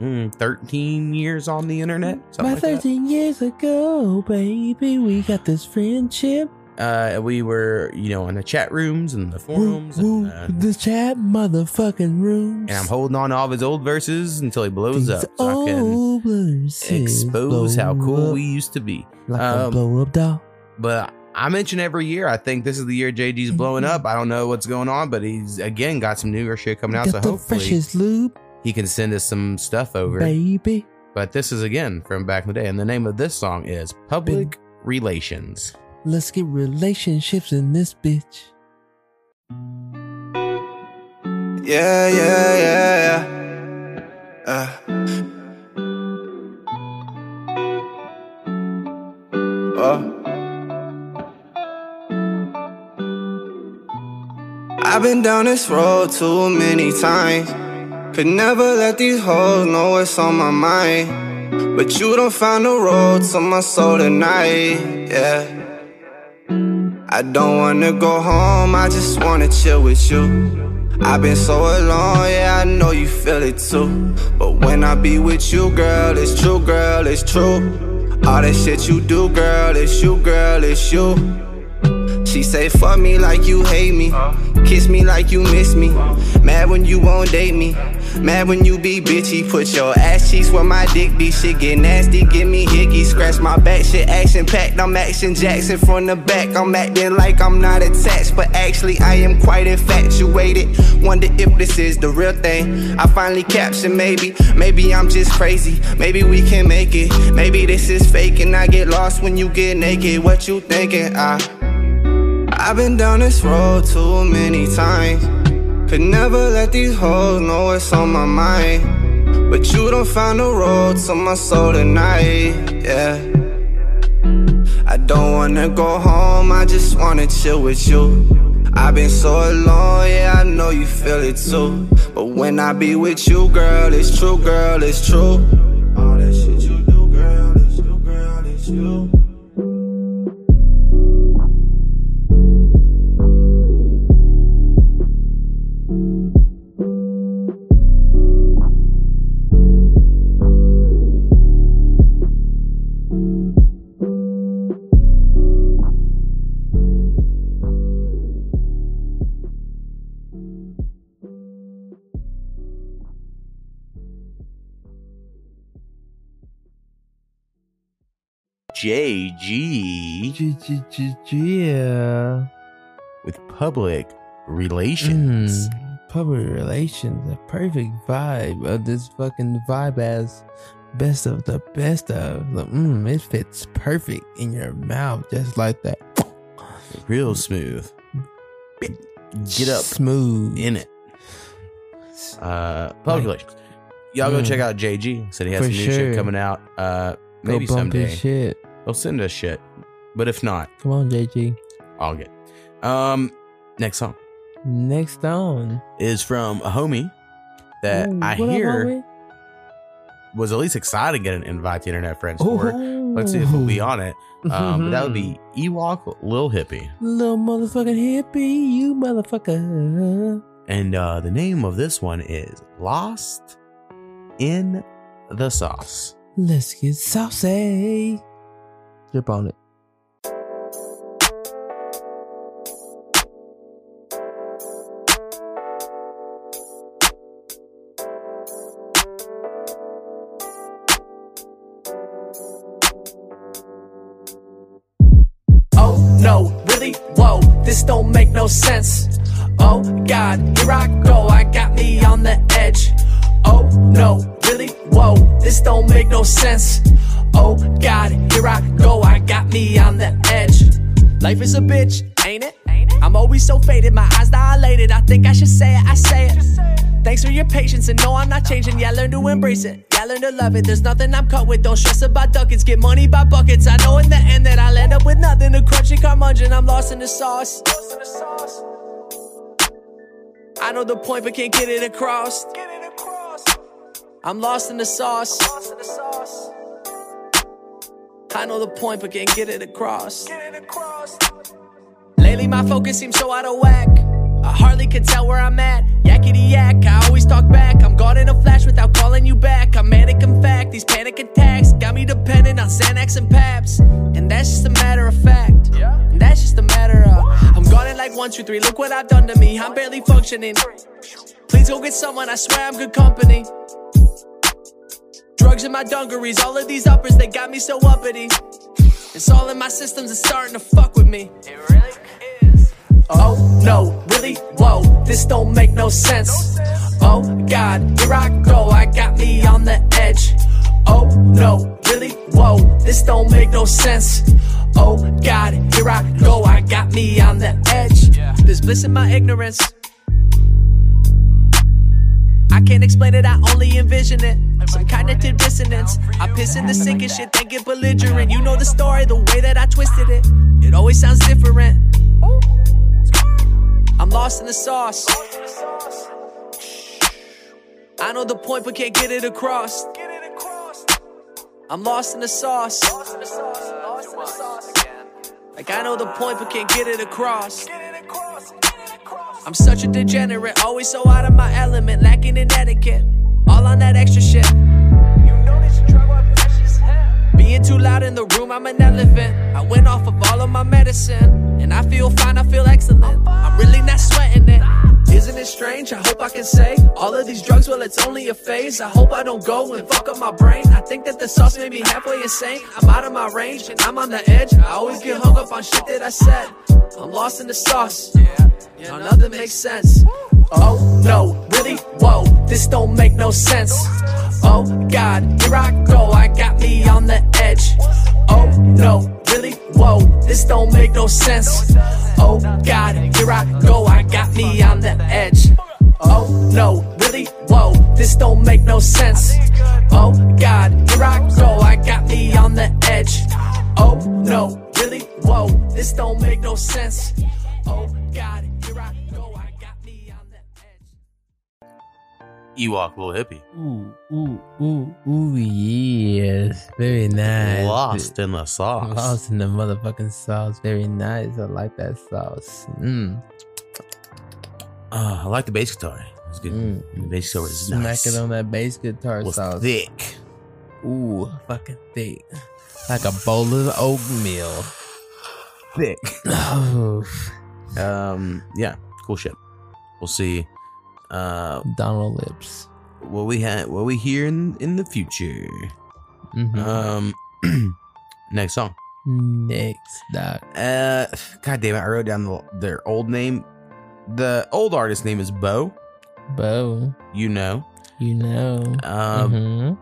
mm, 13 years on the internet. About Something like that. 13 years ago, baby, we got this friendship. Uh, we were, you know, in the chat rooms and the forums, Woo, and, uh, the chat motherfucking rooms. and I'm holding on to all of his old verses until he blows These up, so I can verses expose how cool we used to be. Like a Um, blow up doll. But I mention every year. I think this is the year JG's blowing up. I don't know what's going on, but he's again got some newer shit coming out. Got So the hopefully freshest lube, he can send us some stuff over. baby. But this is again from back in the day, and the name of this song is Public Relations. Let's get relationships in this bitch. Yeah, yeah, yeah, yeah. Uh. Oh. I've been down this road too many times. Could never let these hoes know what's on my mind. But you don't find the road to my soul tonight, yeah. I don't wanna go home, I just wanna chill with you. I've been so alone, yeah, I know you feel it too. But when I be with you, girl, it's true, girl, it's true. All that shit you do, girl, it's you, girl, it's you. She say, fuck me like you hate me. Kiss me like you miss me. Mad when you won't date me. Mad when you be bitchy. Put your ass cheeks where my dick be. Shit get nasty, give me hickey. Scratch my back, shit action packed. I'm action Jackson from the back. I'm acting like I'm not attached, but actually I am quite infatuated. Wonder if this is the real thing. I finally caption maybe. Maybe I'm just crazy. Maybe we can make it. Maybe this is fake and I get lost when you get naked. What you thinking? I. I've been down this road too many times. Could never let these hoes know what's on my mind. But you don't find the road to my soul tonight, yeah. I don't wanna go home, I just wanna chill with you. I've been so alone, yeah, I know you feel it too. But when I be with you, girl, it's true, girl, it's true. JG Yeah. with Public Relations. Mm, public relations, a perfect vibe of this fucking vibe as best of the best of. Mm, it fits perfect in your mouth, just like that. Real smooth. Get up smooth in it. Uh, Public Relations. Y'all go Mm. check out JG. Said he has For some new sure. shit coming out. Uh, Go maybe someday. shit. He'll send us shit. But if not, Come on, JG. I'll get. Um, next song Next song is from a homie that Ooh, I what up, hear was at least excited to get an invite to Internet Friends for. Let's see if we'll be *laughs* on it. Um, but that would be Ewok Lil Hippy. Little motherfucking hippie, you motherfucker. And uh, the name of this one is Lost in the Sauce. Let's get saucy. Drip on it. Oh no, really? Whoa, this don't make no sense. Oh god, here I go, I got me on the edge. Oh no, really? Whoa, this don't make no sense. Oh god, here I go, I got me on the edge. Life is a bitch, ain't it? I'm always so faded, my eyes dilated. I think I should say it, I say it. Thanks for your patience, and no, I'm not changing. Yeah, learn to embrace it. Yeah, learn to love it. There's nothing I'm cut with. Don't stress about ducats. Get money by buckets. I know in the end that I'll end up with nothing. A crunchy curmudgeon. I'm lost in the sauce. I know the point, but can't get it across. I'm lost in the sauce. I know the point, but can't get it across. Lately, my focus seems so out of whack. I hardly can tell where I'm at. Yakety yak, I always talk back. I'm gone in a flash without calling you back. I'm manic, in fact. These panic attacks got me dependent on Xanax and Paps. And that's just a matter of fact. And that's just a matter of. I'm gone in like one, two, three. Look what I've done to me. I'm barely functioning. Please go get someone. I swear I'm good company. Drugs in my dungarees. All of these uppers, they got me so uppity. It's all in my systems, it's starting to fuck with me. It really is. Oh no, really? Whoa, this don't make no sense. Oh god, here I go, I got me on the edge. Oh no, really? Whoa, this don't make no sense. Oh god, here I go, I got me on the edge. There's bliss in my ignorance. I can't explain it, I only envision it. Some cognitive dissonance. I piss in the sink and shit, then get belligerent. You know the story, the way that I twisted it. It always sounds different. I'm lost in the sauce. I know the point, but can't get it across. I'm lost in the sauce. Like I know the point, but can't get it across. I'm such a degenerate, always so out of my element, lacking in etiquette. All on that extra shit. Being too loud in the room, I'm an elephant. I went off of all of my medicine, and I feel fine, I feel excellent. I'm really not sweating it. Isn't it strange? I hope I can say all of these drugs, well, it's only a phase. I hope I don't go and fuck up my brain. I think that the sauce made me halfway insane. I'm out of my range and I'm on the edge. I always get hung up on shit that I said. I'm lost in the sauce. Now nothing makes sense. Oh no, really? Whoa, this don't make no sense. Oh god, here I go, I got me on the edge. Oh no, really? Whoa, this don't make no sense. Oh god, here I go, I got me on the edge. Oh no, really? Whoa, this don't make no sense. Oh god, here I go, I got me on the edge. Oh no, really? Whoa, this don't make no sense. Oh god, Ewok little hippie. Ooh, ooh, ooh, ooh, yes. Very nice. Lost in the sauce. Lost in the motherfucking sauce. Very nice. I like that sauce. Mm. Uh, I like the bass guitar. It's good. The bass guitar is Smack nice. it on that bass guitar Was sauce. thick. Ooh, fucking thick. Like a bowl of oatmeal. Thick. *sighs* Oh, Um, yeah, cool shit. We'll see. Uh, Donald Lips. what we had, what we hear in in the future. Mhm. Um, *clears throat* next song. Next, doc. Uh, God damn it! I wrote down the, their old name. The old artist name is Bo. Bo. You know. You know. Um, Mhm.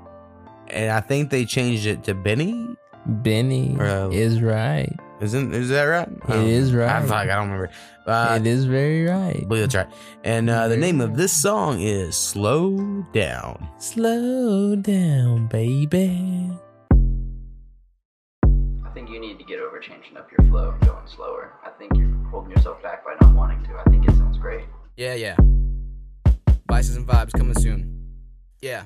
and I think they changed it to Benny. Benny is right. Isn't is that right? It is right. I, fuck, I don't remember. Uh, it is very right. I believe that's right. And uh, the name of this song is "Slow Down." Slow down, baby. I think you need to get over changing up your flow and going slower. I think you're holding yourself back by not wanting to. I think it sounds great. Yeah, yeah. Vices and vibes coming soon. Yeah.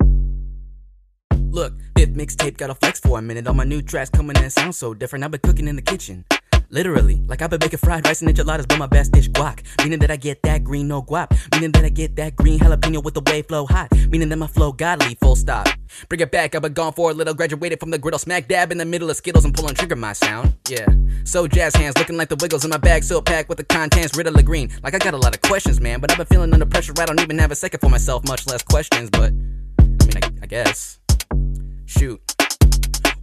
Look, fifth mixtape got a flex for a minute. All my new tracks coming in sound so different. I've been cooking in the kitchen. Literally, like I've been baking fried rice and enchiladas, but my best dish guac. Meaning that I get that green, no guap. Meaning that I get that green jalapeno with the way flow hot. Meaning that my flow godly, full stop. Bring it back, I've been gone for a little. Graduated from the griddle, smack dab in the middle of Skittles and pulling trigger my sound. Yeah. So jazz hands looking like the wiggles in my bag, so packed with the contents, Riddler green. Like I got a lot of questions, man, but I've been feeling under pressure. I don't even have a second for myself, much less questions, but I mean, I, I guess. Shoot.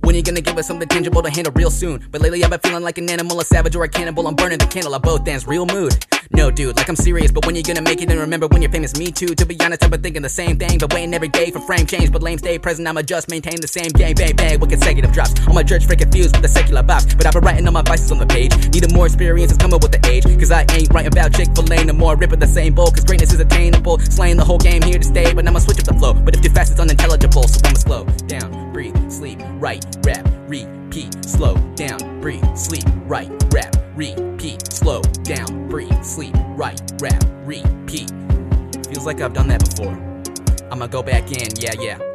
When you gonna give us something tangible to handle real soon? But lately I've been feeling like an animal, a savage, or a cannibal. I'm burning the candle at both ends, real mood. No, dude, like I'm serious, but when you gonna make it and remember when you're famous? Me too. To be honest, I've been thinking the same thing, but waiting every day for frame change. But lame stay present, I'ma just maintain the same game, bang, bang, with consecutive drops. All my church freaking confused with the secular bops, but I've been writing all my vices on the page. Needed more experience, it's coming with the age. Cause I ain't writing about Chick fil A no more, ripping the same bowl, cause greatness is attainable. Slaying the whole game here to stay, but I'ma switch up the flow. But if too fast, it's unintelligible, so I'ma slow down, breathe, sleep, write, rap, repeat, slow down, breathe, sleep, right, rap, repeat, slow down, breathe, sleep, right, rap, repeat. Feels like I've done that before. I'ma go back in, yeah, yeah.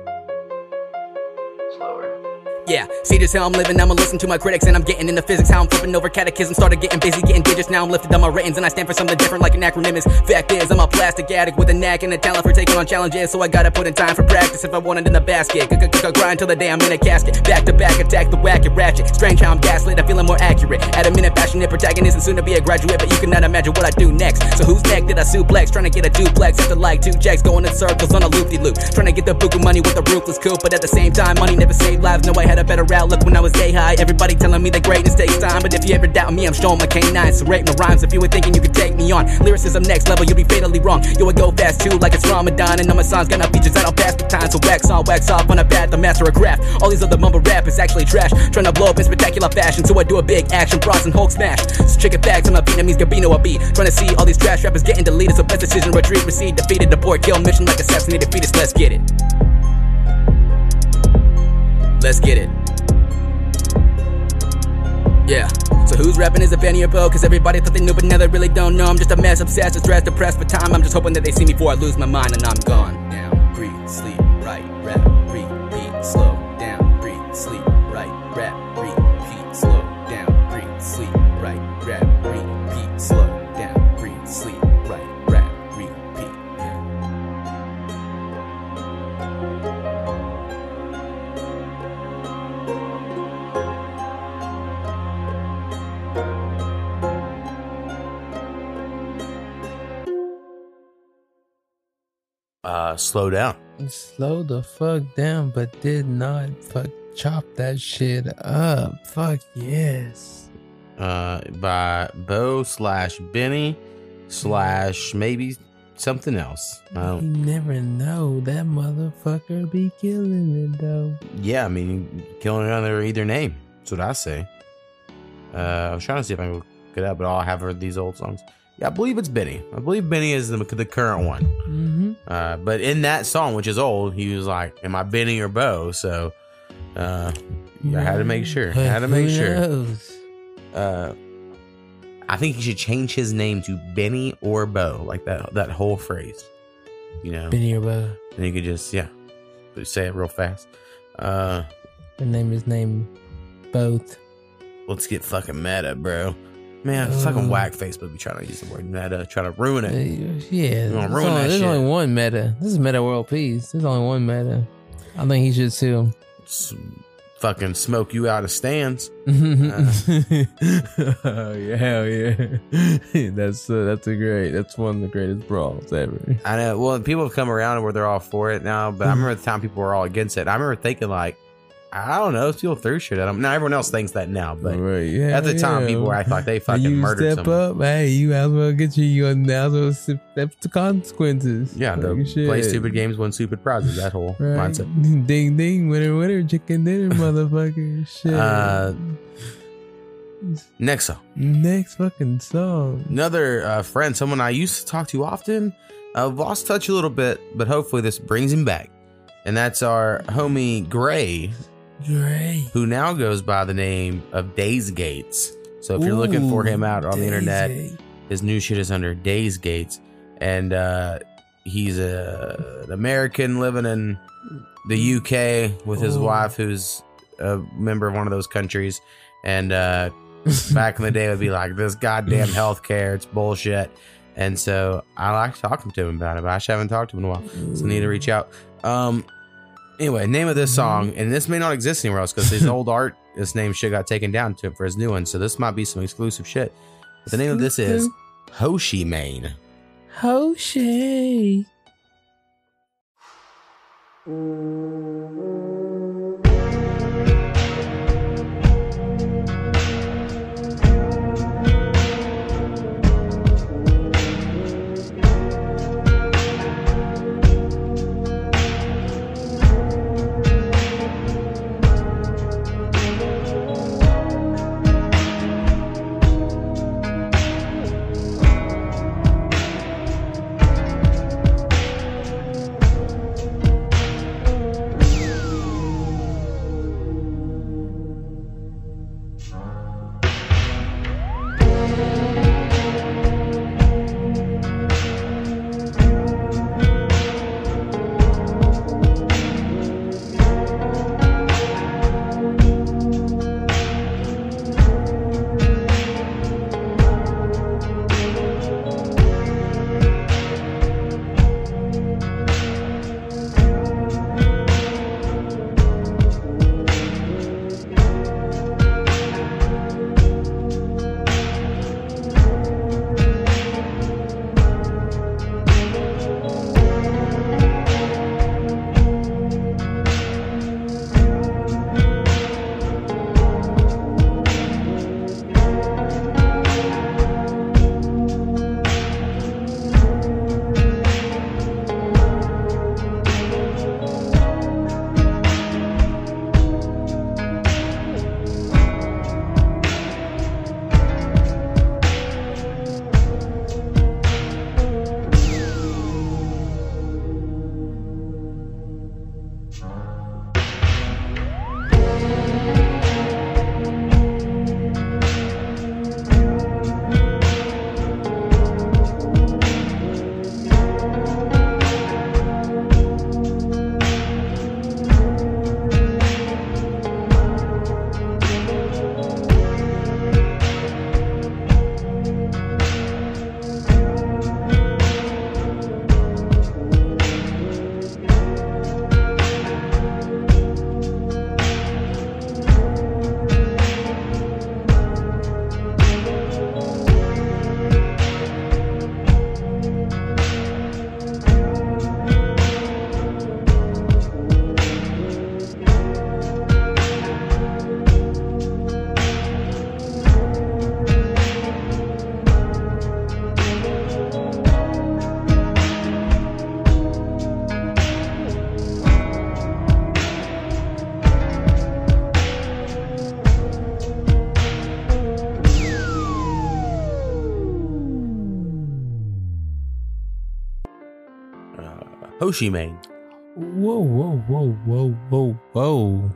Yeah, see just how I'm living. I'ma listen to my critics and I'm getting into physics. How I'm flipping over catechism. Started getting busy, getting digits. Now I'm lifted on my writings and I stand for something different like an acronym is. Fact is, I'm a plastic addict with a knack and a talent for taking on challenges. So I gotta put in time for practice if I want it in the basket. Grind till the day I'm in a casket. Back to back, attack the whack and ratchet. Strange how I'm gaslit, I'm feeling more accurate. At a minute, passionate protagonist and soon to be a graduate. But you cannot imagine what I do next. So who's next? Did I suplex? Trying to get a duplex after like two checks. Going in circles on a loop de loop. Trying to get the buku money with a ruthless coup. But at the same time, money never saved lives. No, I had a a better outlook when I was day high. Everybody telling me that greatness takes time, but if you ever doubt me, I'm showing my canines. So my rhymes if you were thinking you could take me on. Lyricism next level, you'll be fatally wrong. Yo, I go fast too, like it's Ramadan, and all my songs got enough features that I'll pass the time. So wax on, wax off on a path, the master of craft. All these other mumble rap is actually trash, trying to blow up in spectacular fashion. So I do a big action, bronze and Hulk smash. So check facts on a Vietnamese Gabino, I be trying to see all these trash rappers getting deleted. So best decision, retreat, recede, defeated, abort, kill, mission like assassinated fetus. Let's get it. Let's get it. Yeah. So who's rapping is a Benny or Bo? Cause everybody thought they knew, but now they really don't know. I'm just a mess, obsessed, stressed, depressed for time. I'm just hoping that they see me before I lose my mind and I'm gone. Now, breathe, sleep, right, rap, repeat, slow slow down. Slow the fuck down, but did not fuck chop that shit up. Fuck yes. Uh, by Bo slash Benny slash maybe something else. You never know. That motherfucker be killing it though. yeah, I mean, killing it under either name. That's what I say. Uh, I was trying to see if I could get up, but all I have heard these old songs. Yeah, I believe it's Benny. I believe Benny is the, the current one. Mm-hmm. Uh, but in that song, which is old, he was like, "Am I Benny or Bo?" So, uh, I had to make sure. I had to make sure. Uh, I think he should change his name to Benny or Bo, like that that whole phrase. You know, Benny or Bo. and you could just yeah, say it real fast. Uh, Her name is named both. let's get fucking meta, bro. Man, fucking Uh. whack Facebook be trying to use the word meta, trying to ruin it. Uh, Yeah, You there's, ruin only, that there's shit. only one meta. This is Metta World Peace. There's only one meta. I think he should sue him. S- fucking smoke you out of stands. oh *laughs* yeah, hell yeah. *laughs* that's uh, that's a great. That's one of the greatest brawls ever. I know. Well, people have come around where they're all for it now, but I remember the time people were all against it. I remember thinking like, I don't know, people threw shit at them. Now everyone else thinks that now, but Right, yeah, at the time, yeah. people were acting like they fucking you murdered step someone. up, hey, you as well get you. You now as well step the consequences. Yeah, Like, play stupid games, win stupid prizes. That whole Right. mindset. Ding ding, winner winner, chicken dinner, *laughs* motherfucker. Shit. Uh, next song, Next fucking song. another uh, friend, someone I used to talk to often. Uh, lost touch a little bit, but hopefully this brings him back. And that's our homie Grey, Dre. who now goes by the name of Daze Gates. So if you're looking for him out on the internet, his new shit is under Daze Gates, and uh, he's a, an American living in the UK with his Oh. wife, who's a member of one of those countries. And uh, *laughs* back in the day, it would be like this goddamn healthcare, it's bullshit. And so I like talking to him about it, but I just haven't talked to him in a while, so I need to reach out. Um, anyway, name of this song, mm-hmm. and this may not exist anywhere else because his *laughs* old art, this name shit got taken down to for his new one. So this might be some exclusive shit. But the name of this is Hoshi Mane. Hoshi. Hiroshi Mane. Whoa, whoa, whoa, whoa, whoa, whoa.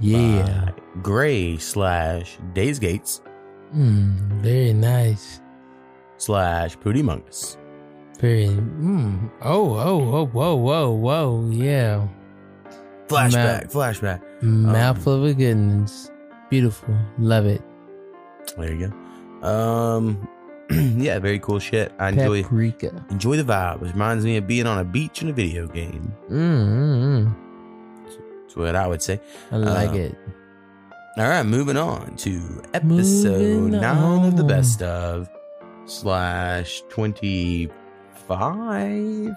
Yeah. Grey slash Daze Gates Mm, very nice. slash Pooty Mungus. Very. Mm. Oh, oh, oh, whoa, whoa, whoa. Yeah. Flashback, flashback. Mouthful of a goodness. Beautiful. Love it. There you go. Um, *clears throat* yeah, very cool shit. I enjoy Paprika. enjoy the vibe. It reminds me of being on a beach in a video game. Mm, mm, mm. That's what I would say. I like Um, it. All right, moving on to episode Moving nine of the best of slash twenty five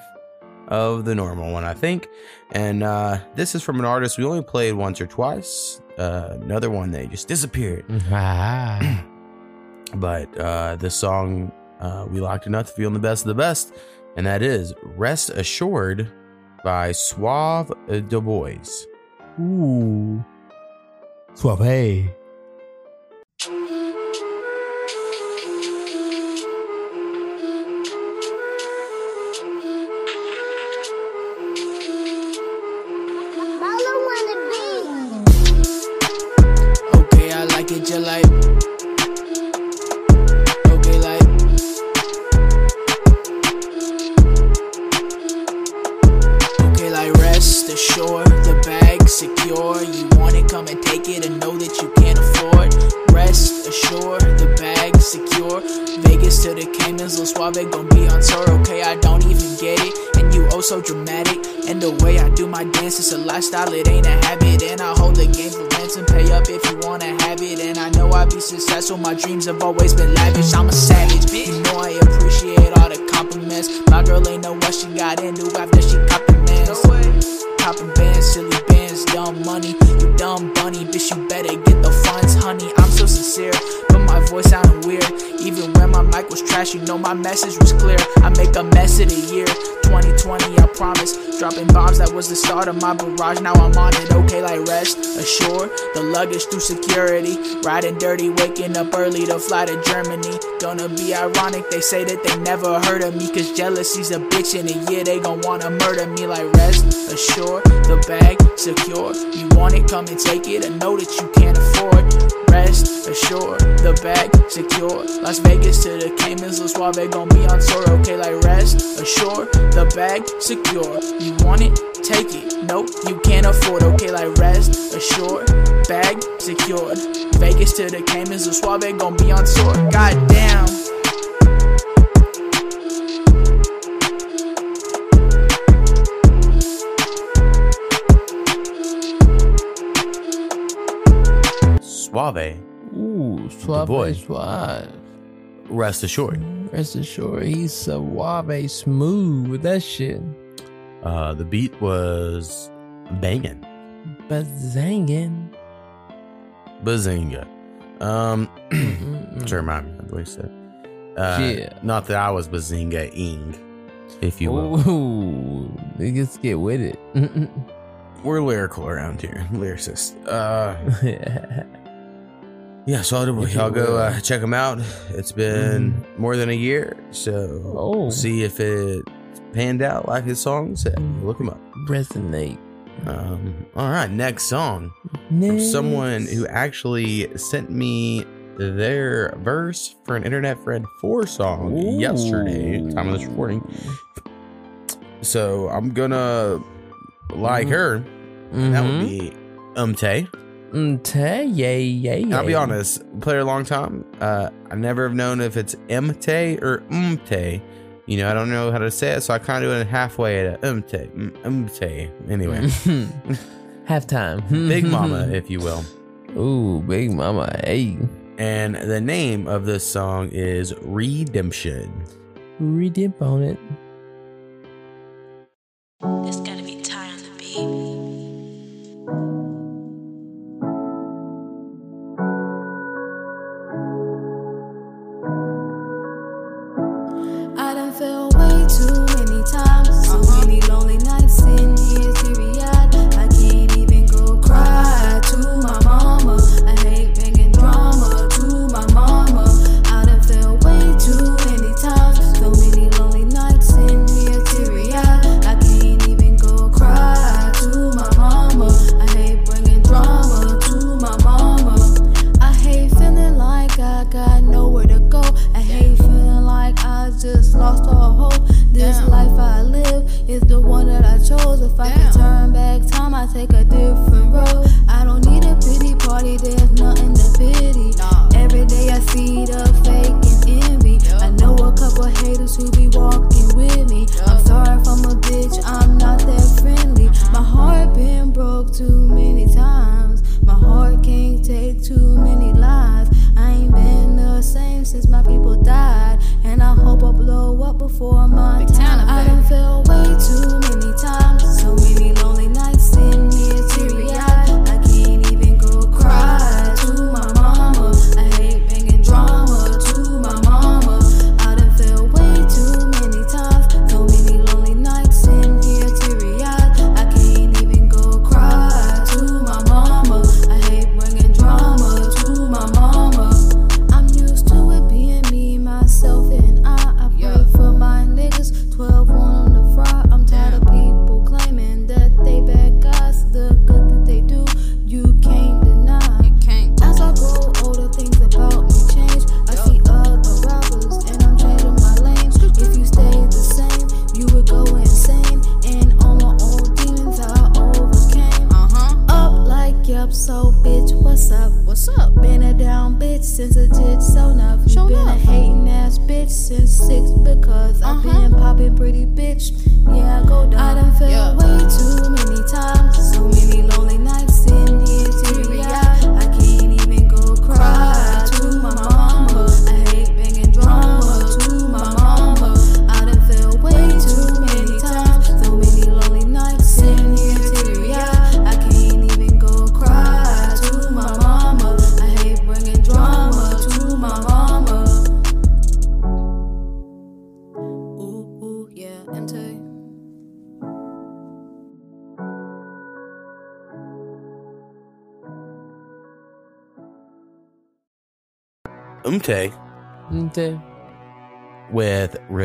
of the normal one, I think. And uh, this is from an artist we only played once or twice. Uh, another one that just disappeared. *laughs* But uh, this song uh, we liked enough to on the best of the best, and that is "Rest Assured" by Suave Dubois. Ooh. Suave. Dirty, waking up early to fly to Germany. Gonna be ironic, they say that they never heard of me. Cause jealousy's a bitch, in a year they gon' wanna murder me. Like rest assured, the bag secure. You want it, come and take it. I know that you can't afford. Rest assured, the bag secure. Las Vegas to the Caymans, Lil Suave gon' be on tour. Okay, like rest assured, the bag secure. You want it, take it. Nope, you can't afford. Okay, like rest assured, bag secured. Vegas to the Caymans, Lil Suave gon' be on tour. Goddamn. Suave. Ooh, suave, boy. suave. Rest assured. Rest assured, he's suave, smooth with that shit. Uh, the beat was banging. Bazangin. Bazinga. Um, *clears throat* to remind me of the way he said. Uh, Yeah. Not that I was bazinga ing, if you will. Ooh, niggas get with it. *laughs* We're lyrical around here, lyricists. Uh, *laughs* yeah, so I'll, If you y'all go uh, check them out. It's been more than a year, so Oh. see if it panned out like his song said. Look him up. Resonate. Um, all right, next song from someone who actually sent me their verse for an Internet Friend 4 song yesterday, time of this recording. So I'm gonna like Mhm. her. and That would Mhm. be Umte. Umte, yay, yay, I'll be honest, played her a long time. Uh, I never have known if it's Mte or Umte. You know, I don't know how to say it, so I kind of do it halfway at Umte. Mm, Umte. Anyway, *laughs* Halftime. *laughs* Big Mama, *laughs* if you will. Ooh, Big Mama, hey. And the name of this song is Redemption. Redip on it. take a different.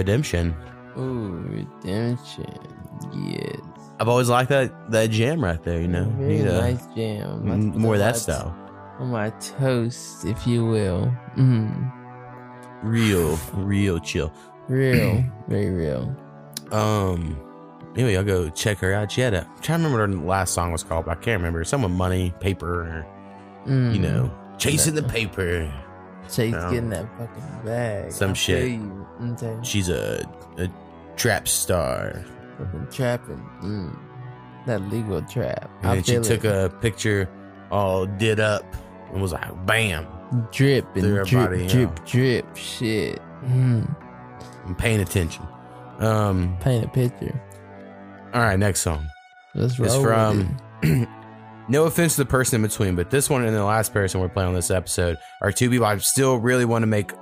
Redemption. Ooh, redemption. Yes. I've always liked that that jam right there. You know, Need a- nice jam. more of that style. On my toast, if you will. Mm. Real, real chill. Real, *clears throat* very real. Um. Anyway, I'll go check her out. She had a. I'm trying to remember what her last song was called. But I can't remember. Someone money, paper, or, you Mm. know, chasing the paper. Chase Um, getting that fucking bag. some I shit. Okay. She's a a trap star. Fucking trapping. Mm. That legal trap. And I then she took it. a picture all did up and was like, bam. drip and drip, everybody, drip, drip, shit. Mm. I'm paying attention. Um, Paint a picture. all right, next song. Let's It's roll with from. *clears throat* no offense to the person in between, but this one and the last person we're playing on this episode are two people I still really want to make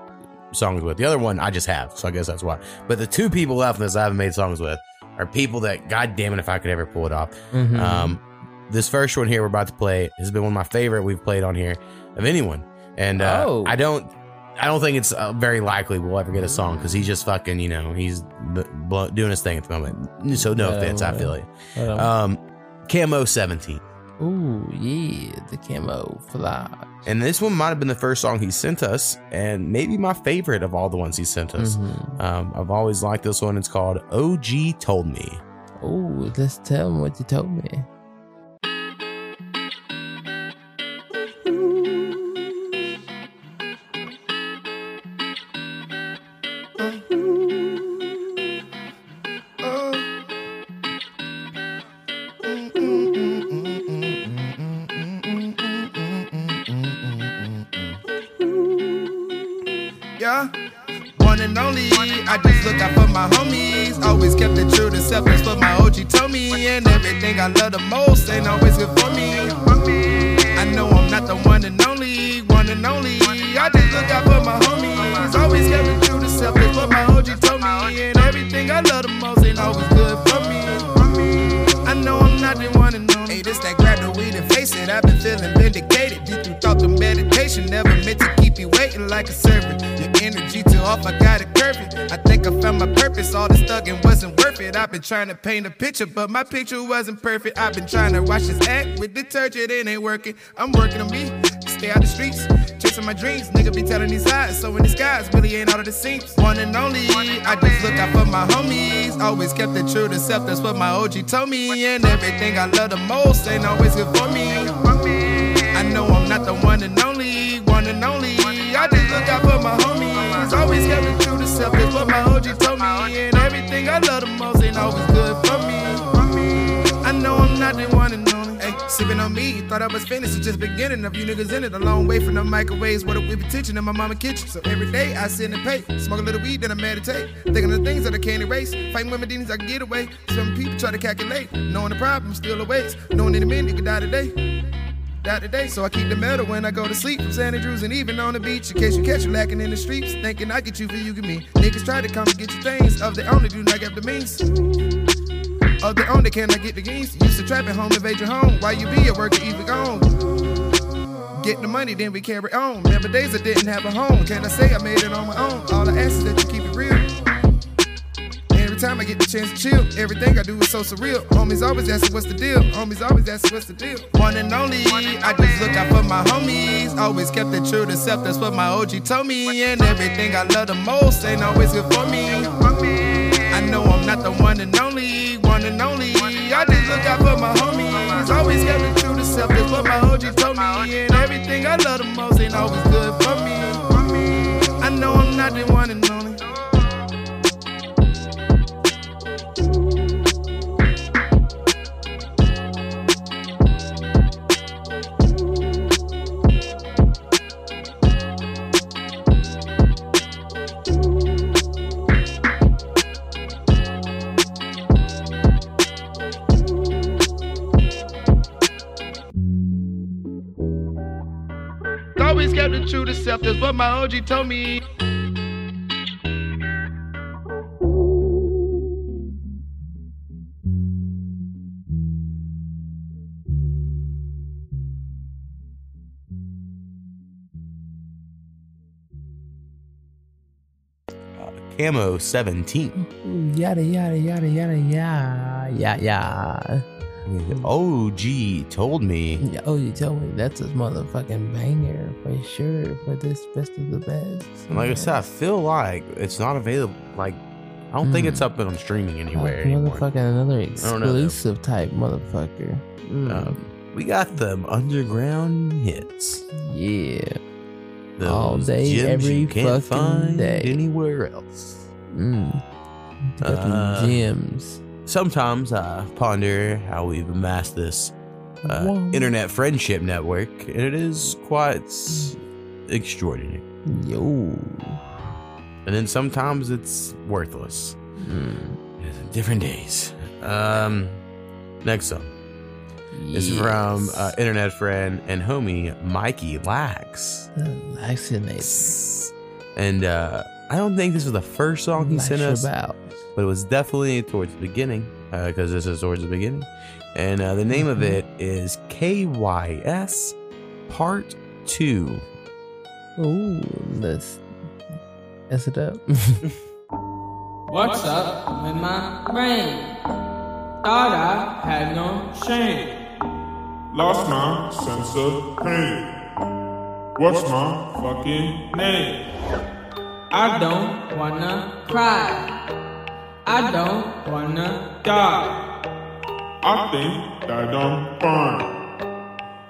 songs with. The other one I just have, so I guess that's why. But the two people left in this I haven't made songs with are people that, god damn it, if I could ever pull it off. Mhm. Um, this first one here we're about to play has been one of my favorite we've played on here of anyone, and uh, Oh. I don't. I don't think it's uh, very likely we'll ever get a song because he's just fucking, you know, he's b- doing his thing at the moment. So no offense, I feel it. well. Um, Cammo 17. Ooh, yeah, the camo fly. And this one might have been the first song he sent us, and maybe my favorite of all the ones he sent us. Mhm. Um, I've always liked this one. It's called OG Told Me. Ooh, let's tell him what you told me. Trying to paint a picture, but my picture wasn't perfect. I've been trying to wash this act with detergent, it ain't working. I'm working on me. Stay out the streets, chasing my dreams. Nigga be telling these lies, so in disguise, really ain't all of the seams. One and only, I just look out for my homies. Always kept it true to self, that's what my OG told me. And everything I love the most ain't always good for me. I know I'm not the one and only, one and only. I just look out for my homies. Always kept it true to self, that's what my OG told me. Everything I love the most ain't always good for me. I know I'm not the one and only. Ay, Sipping on me, thought I was finished, it's just beginning of you niggas in it. A long way from the microwaves, what a whip attention in my mama kitchen. So every day I sit and pay, smoke a little weed, then I meditate. Thinking of the things that I can't erase, fighting my demons I can get away. Some people try to calculate, knowing the problem still awaits, knowing in a minute you could die today. Die today, so I keep the metal when I go to sleep from San Andrews and even on the beach. In case you catch you lacking in the streets, thinking I get you for you get me. Niggas try to come and get your things, of their own they do not have the means. Of their own they cannot get the gains. Used to trap at home, invade your home. While you be at work, you even gone. Get the money, then we carry on. Remember days I didn't have a home. Can I say I made it on my own? All I ask is that you keep it real. Time I get the chance to chill, everything I do is so surreal. Homies always asking what's the deal. Homies always asking what's the deal. One and only, I just look out for my homies. Always kept it true to self, that's what my OG told me. And everything I love the most ain't always good for me. I know I'm not the one and only, one and only. I just look out for my homies. Always kept it true to self, that's what my OG told me. And everything I love the most ain't always good for me. I know I'm not the one and only. True to self, that's what my OG told me. Uh, camo 17. Yada yada yada yada yada yeah yeah. OG told me. Oh, you told me that's a motherfucking banger for sure for this best of the best. And like I said, I feel like it's not available. Like, I don't think it's up on streaming anywhere Like anymore. motherfucking another don't know, though. exclusive type motherfucker. Mm. Um, we got them underground hits. Yeah. Those All day, every you can't fucking find day. anywhere else. Mm. Them Uh, gems. Sometimes I ponder how we've amassed this uh, internet friendship network, and it is quite extraordinary. Yo. And then sometimes it's worthless. Different days. Um, next up is from uh, internet friend and homie Mikey Lax. Laxinates. And uh, I don't think this was the first song he sent us, about. But it was definitely towards the beginning because this is towards the beginning. And uh, the name of it is KYS Part 2. Ooh, let's S it up. *laughs* What's up with my brain? Thought I had no shame. Lost my sense of pain. What's my fucking name? I don't wanna cry. I don't wanna die. I think that I'm fine.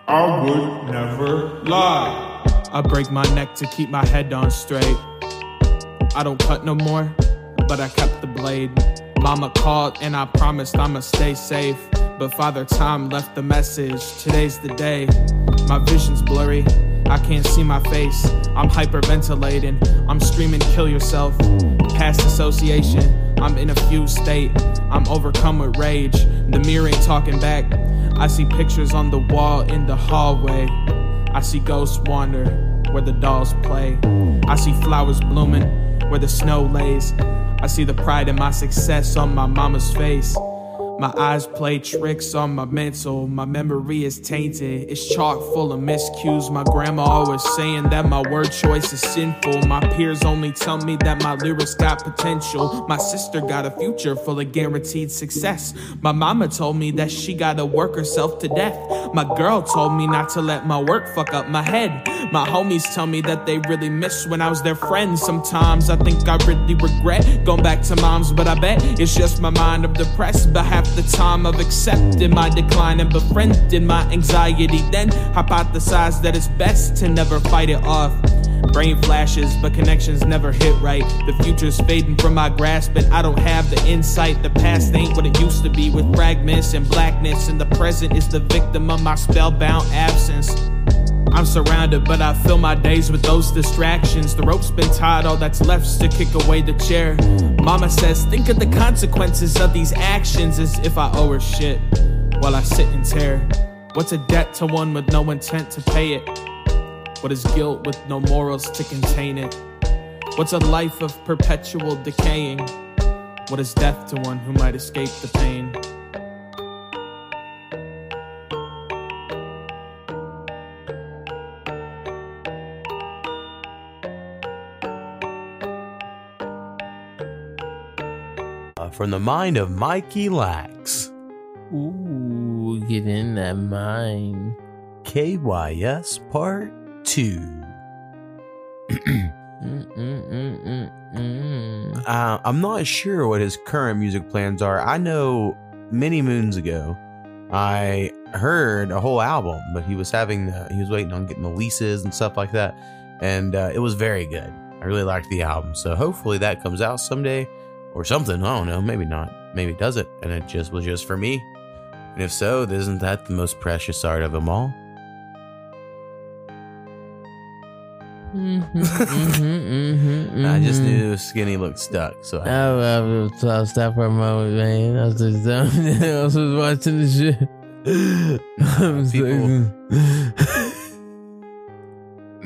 I would never lie. I break my neck to keep my head on straight. I don't cut no more, but I kept the blade. Mama called and I promised I'ma stay safe. But Father Time left the message. Today's the day. My vision's blurry. I can't see my face. I'm hyperventilating. I'm screaming, kill yourself. Past association. I'm in a fused state. I'm overcome with rage. The mirror ain't talking back. I see pictures on the wall in the hallway. I see ghosts wander where the dolls play. I see flowers blooming where the snow lays. I see the pride in my success on my mama's face. My eyes play tricks on my mental. My memory is tainted. It's chock full of miscues. My grandma always saying that my word choice is sinful. My peers only tell me that my lyrics got potential. My sister got a future full of guaranteed success. My mama told me that she gotta work herself to death. My girl told me not to let my work fuck up my head. My homies tell me that they really miss when I was their friend. Sometimes I think I really regret going back to mom's, but I bet it's just my mind. I'm depressed, but half the time of accepting my decline and befriended my anxiety. Then hypothesize that it's best to never fight it off. Brain flashes, but connections never hit right. The future's fading from my grasp, and I don't have the insight. The past ain't what it used to be, with fragments and blackness, and the present is the victim of my spellbound absence. I'm surrounded, but I fill my days with those distractions. The rope's been tied, all that's left's to kick away the chair. Mama says, think of the consequences of these actions as if I owe her shit while I sit in tear. What's a debt to one with no intent to pay it? What is guilt with no morals to contain it? What's a life of perpetual decaying? What is death to one who might escape the pain? From the mind of Mikey Lax. Ooh, get in that mind. KYS Part 2. *clears throat* Mm, mm, mm, uh, I'm not sure what his current music plans are. I know many moons ago, I heard a whole album, but he was having the, he was waiting on getting the leases and stuff like that, and uh, it was very good. I really liked the album, so hopefully that comes out someday or something. I don't know, maybe not, maybe it doesn't, and it just was just for me. And if so, isn't that the most precious art of them all? *laughs* I just knew Skinny looked stuck, so I, I, I, was, I was stop for a moment, man. I was just *laughs* I was just watching the shit. *laughs* I'm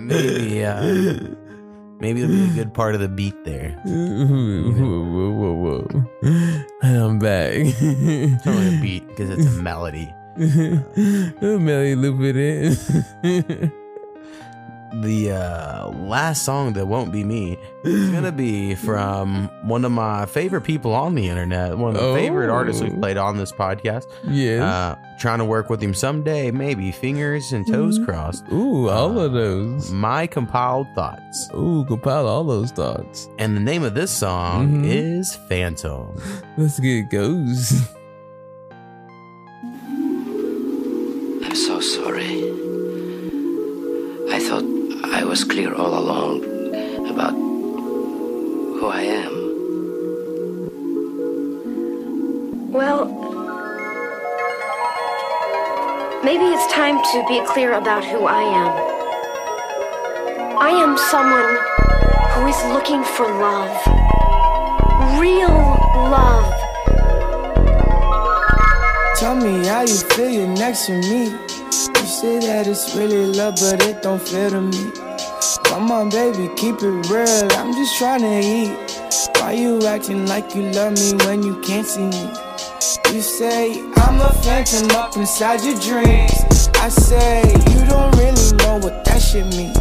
maybe uh, maybe it'll be a good *gasps* part of the beat there. whoa, whoa, whoa, whoa. And I'm back. It's only a beat because it's a *laughs* melody. Melly loop it in. *laughs* The uh, last song that won't be me is gonna be from one of my favorite people on the internet, one of the favorite artists we've Oh. played on this podcast. Yes. uh, trying to work with him someday, maybe. Fingers and toes crossed. Ooh, all of those. My compiled thoughts. Ooh, compile all those thoughts. And the name of this song Mhm. is Phantom. *laughs* Let's get it goes. *laughs* was clear all along about who I am. Well, maybe it's time to be clear about who I am. I am someone who is looking for love. Real love. Tell me how you feel you're next to me. You say that it's really love, but it don't feel to me. Come on, baby, keep it real. I'm just trying to eat. Why you acting like you love me when you can't see me? You say I'm a phantom up inside your dreams. I say you don't really know what that shit means.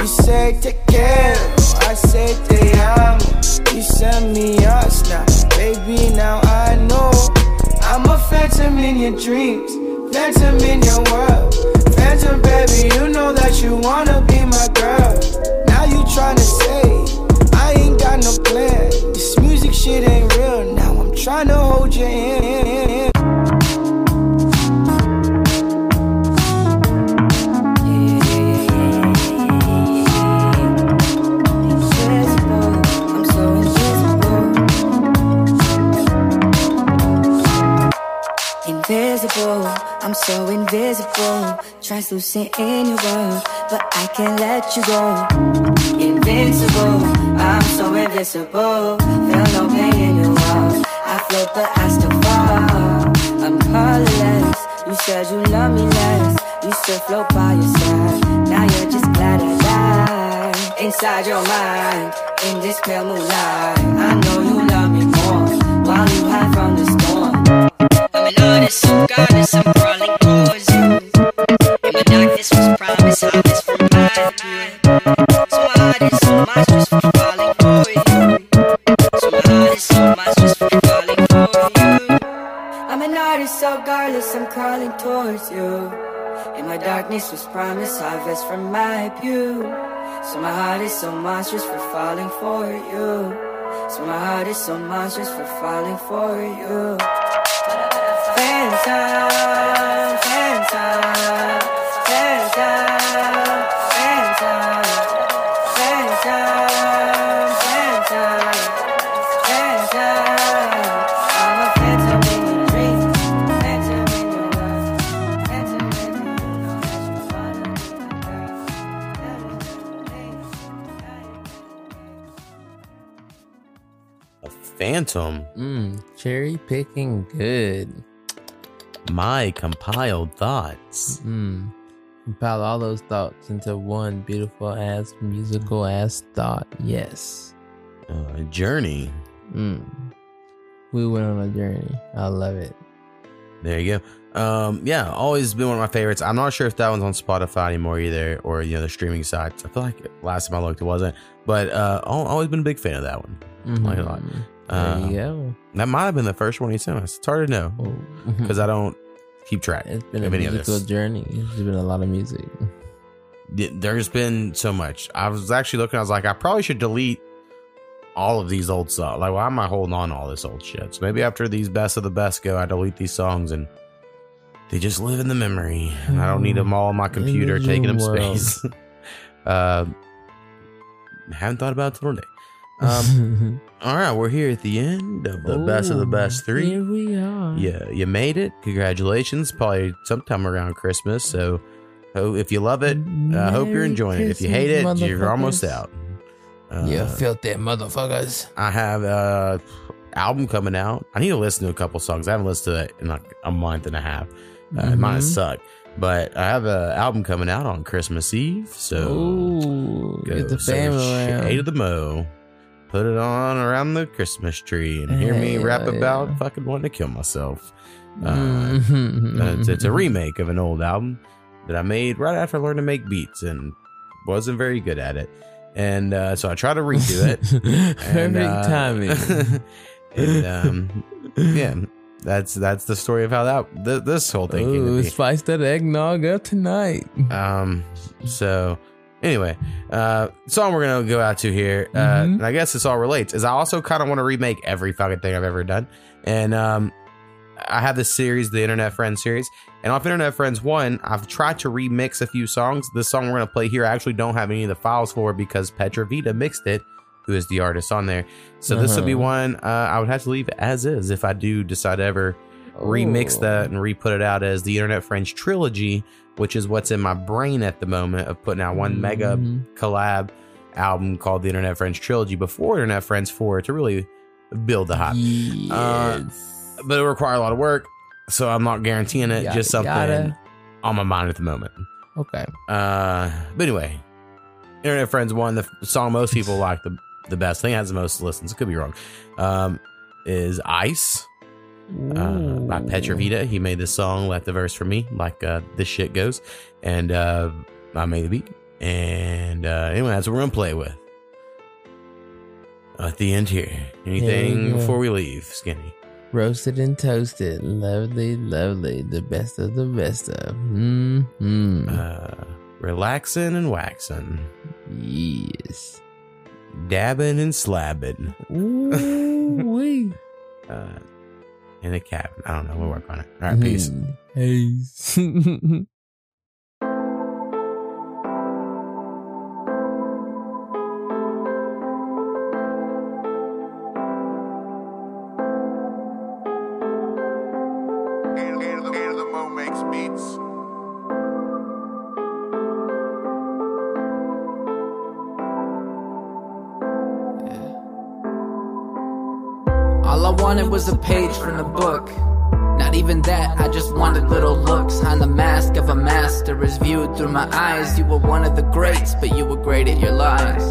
You say take care. I say te amo. You send me us now, baby. Now I know I'm a phantom in your dreams, phantom in your world. Phantom, baby, you know that you wanna be my girl. You tryna say I ain't got no plan. This music shit ain't real. Now I'm trying to hold your hand. I'm so invisible. Invisible, I'm so invisible. Translucent in your world, but I can't let you go. Invincible, I'm so invisible. Feel no pain in your walls. I float, but I still fall. I'm colorless. You said you love me less. You still float by your side. Now you're just glad I died. Inside your mind, in this pale moonlight. I know you love me more while you hide from the storm. I'm an artist, so goddess, I'm crawling towards you. And my darkness was promised, Darkness was promised, harvest from my pew. So my heart is so monstrous for falling for you. So my heart is so monstrous for falling for you. Phantom, phantom, phantom, Phantom. Mm, cherry picking good. My compiled thoughts. Mm. Compile all those thoughts into one beautiful ass musical ass thought. Yes. Uh, journey. Mm. We went on a journey. I love it. There you go. Um, yeah, always been one of my favorites. I'm not sure if that one's on Spotify anymore either, or you know the streaming sites. I feel like last time I looked, it wasn't. But uh, always been a big fan of that one. Like a lot. You Uh. That might have been the first one he sent us. It's hard to know *laughs* because I don't keep track It's been a of any of this. journey. There's been a lot of music. There's been so much. I was actually looking. I was like, I probably should delete all of these old songs. Like, why am I holding on to all this old shit? So maybe after these best of the best go, I delete these songs and they just live in the memory. And I don't need them all on my computer, taking up world. space. *laughs* uh, haven't thought about it today. Um, *laughs* all right, we're here at the end of the best of the best three. Here we are. Yeah, you made it. Congratulations. Probably sometime around Christmas. So, ho- if you love it, I hope you're Merry enjoying it. If you hate it, you're almost motherfuckers. out. you Uh, filthy motherfuckers. I have a album coming out. I need to listen to a couple songs. I haven't listened to it in like a month and a half. Uh, It might have Mhm. sucked, but I have an album coming out on Christmas Eve. So Ooh, go get the say family shit around. to the mo. Put it on around the Christmas tree and hear me Hell rap yeah. about fucking wanting to kill myself. Uh, Mhm. uh, it's, it's a *laughs* remake of an old album that I made right after I learned to make beats and wasn't very good at it. And uh, so I tried to redo it. *laughs* and, Perfect timing. and um, yeah, that's that's the story of how that th- this whole thing came Ooh, to be. spice that eggnog up tonight. Um, so anyway, uh, song we're gonna go out to here, uh, Mhm. and I guess this all relates. Is I also kind of want to remake every fucking thing I've ever done, and um, I have this series, the Internet Friends series, and off Internet Friends one, I've tried to remix a few songs. This song we're gonna play here, I actually don't have any of the files for because Petravita mixed it. Who is the artist on there? So this will be Uh-huh. one uh, I would have to leave as is if I do decide to ever remix that and re-put it out as the Internet Friends trilogy, which is what's in my brain at the moment of putting out one mega Mhm. collab album called the Internet Friends trilogy before Internet Friends 4 to really build the hype. Uh, but it require a lot of work, so I'm not guaranteeing it. Just something yada. on my mind at the moment. Okay. Uh, but anyway, Internet Friends one, the song most people *laughs* like the the best. thing has the most listens. Could be wrong. Um, is Ice uh, by Petravita. He made this song, let the verse for me, like uh, this shit goes, and uh, I made the beat. And uh, anyway, that's what we're gonna play with. At the end here, anything go. before we leave, Skinny? Roasted and toasted. Lovely, lovely. The best of the best of. Mm-hmm. Uh, relaxing and waxing. Yes. Dabbing and slabbing. Ooh-wee. *laughs* uh, in a cabin. I don't know. We'll work on it. All right, peace. Mm, peace. *laughs* All I wanted was a page from the book. Not even that, I just wanted little looks behind the mask of a master as viewed through my eyes. You were one of the greats, but you were great at your lies.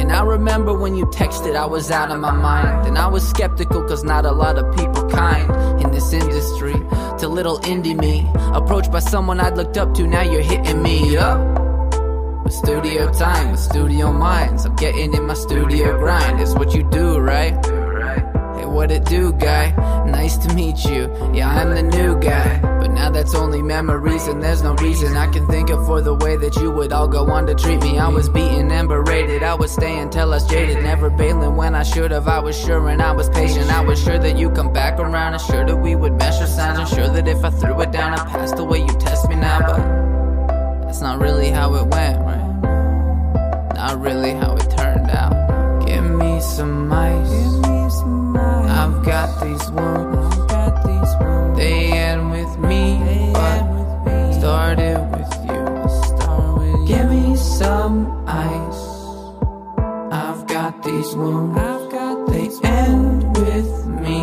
And I remember when you texted, I was out of my mind. And I was skeptical, cause not a lot of people kind in this industry. To little indie me, approached by someone I'd looked up to, now you're hitting me up. With studio time, with studio minds. I'm getting in my studio grind. It's what you do, right? What it do, guy? Nice to meet you. Yeah, I'm the new guy. But now that's only memories, and there's no reason I can think of for the way that you would all go on to treat me. I was beaten and berated. I was staying until I was jaded. Never bailing when I should have. I was sure and I was patient. I was sure that you come back around, and sure that we would measure signs. And sure that if I threw it down, I passed the way you test me now. But that's not really how it went, right? Not really how it turned out. Give me some got these wounds. They end with me, but started with you. Give me some ice. I've got these wounds. They end with me,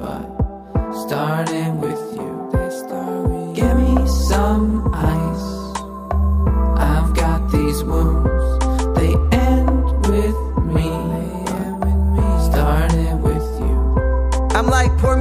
but started with you. Give me some ice. I've got these wounds.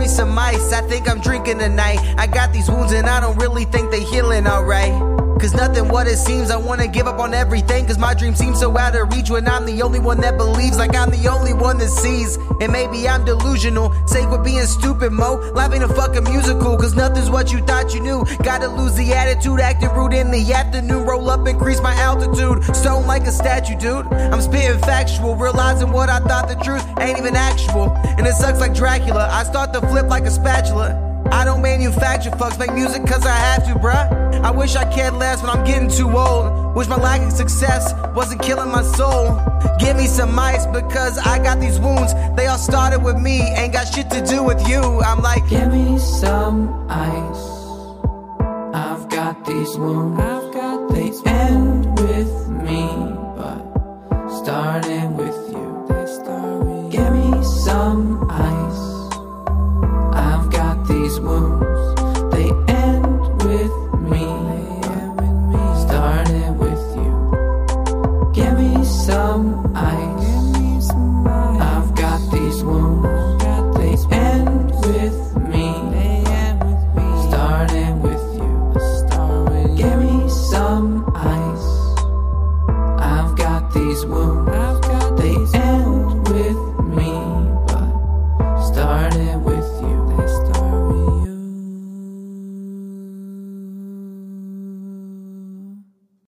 Some ice. I think I'm drinking tonight. I got these wounds and I don't really think they're healing alright. Cause nothing what it seems. I wanna give up on everything. Cause my dream seems so out of reach when I'm the only one that believes. Like I'm the only one that sees. And maybe I'm delusional. Sake with being stupid, Mo. Life ain't a fucking musical. Cause nothing's what you thought you knew. Gotta lose the attitude, acting rude in the afternoon. Roll up, increase my altitude. Stone like a statue, dude. I'm spitting factual. Realizing what I thought the truth ain't even actual. And it sucks like Dracula. I start to flip like a spatula. I don't manufacture fucks, make music cause I have to, bruh. I wish I cared less, but I'm getting too old. Wish my lack of success wasn't killing my soul. Give me some ice because I got these wounds. They all started with me, ain't got shit to do with you. I'm like, give me some ice. I've got these wounds. I've got these they end with me, but starting with you. They start with Give me some ice.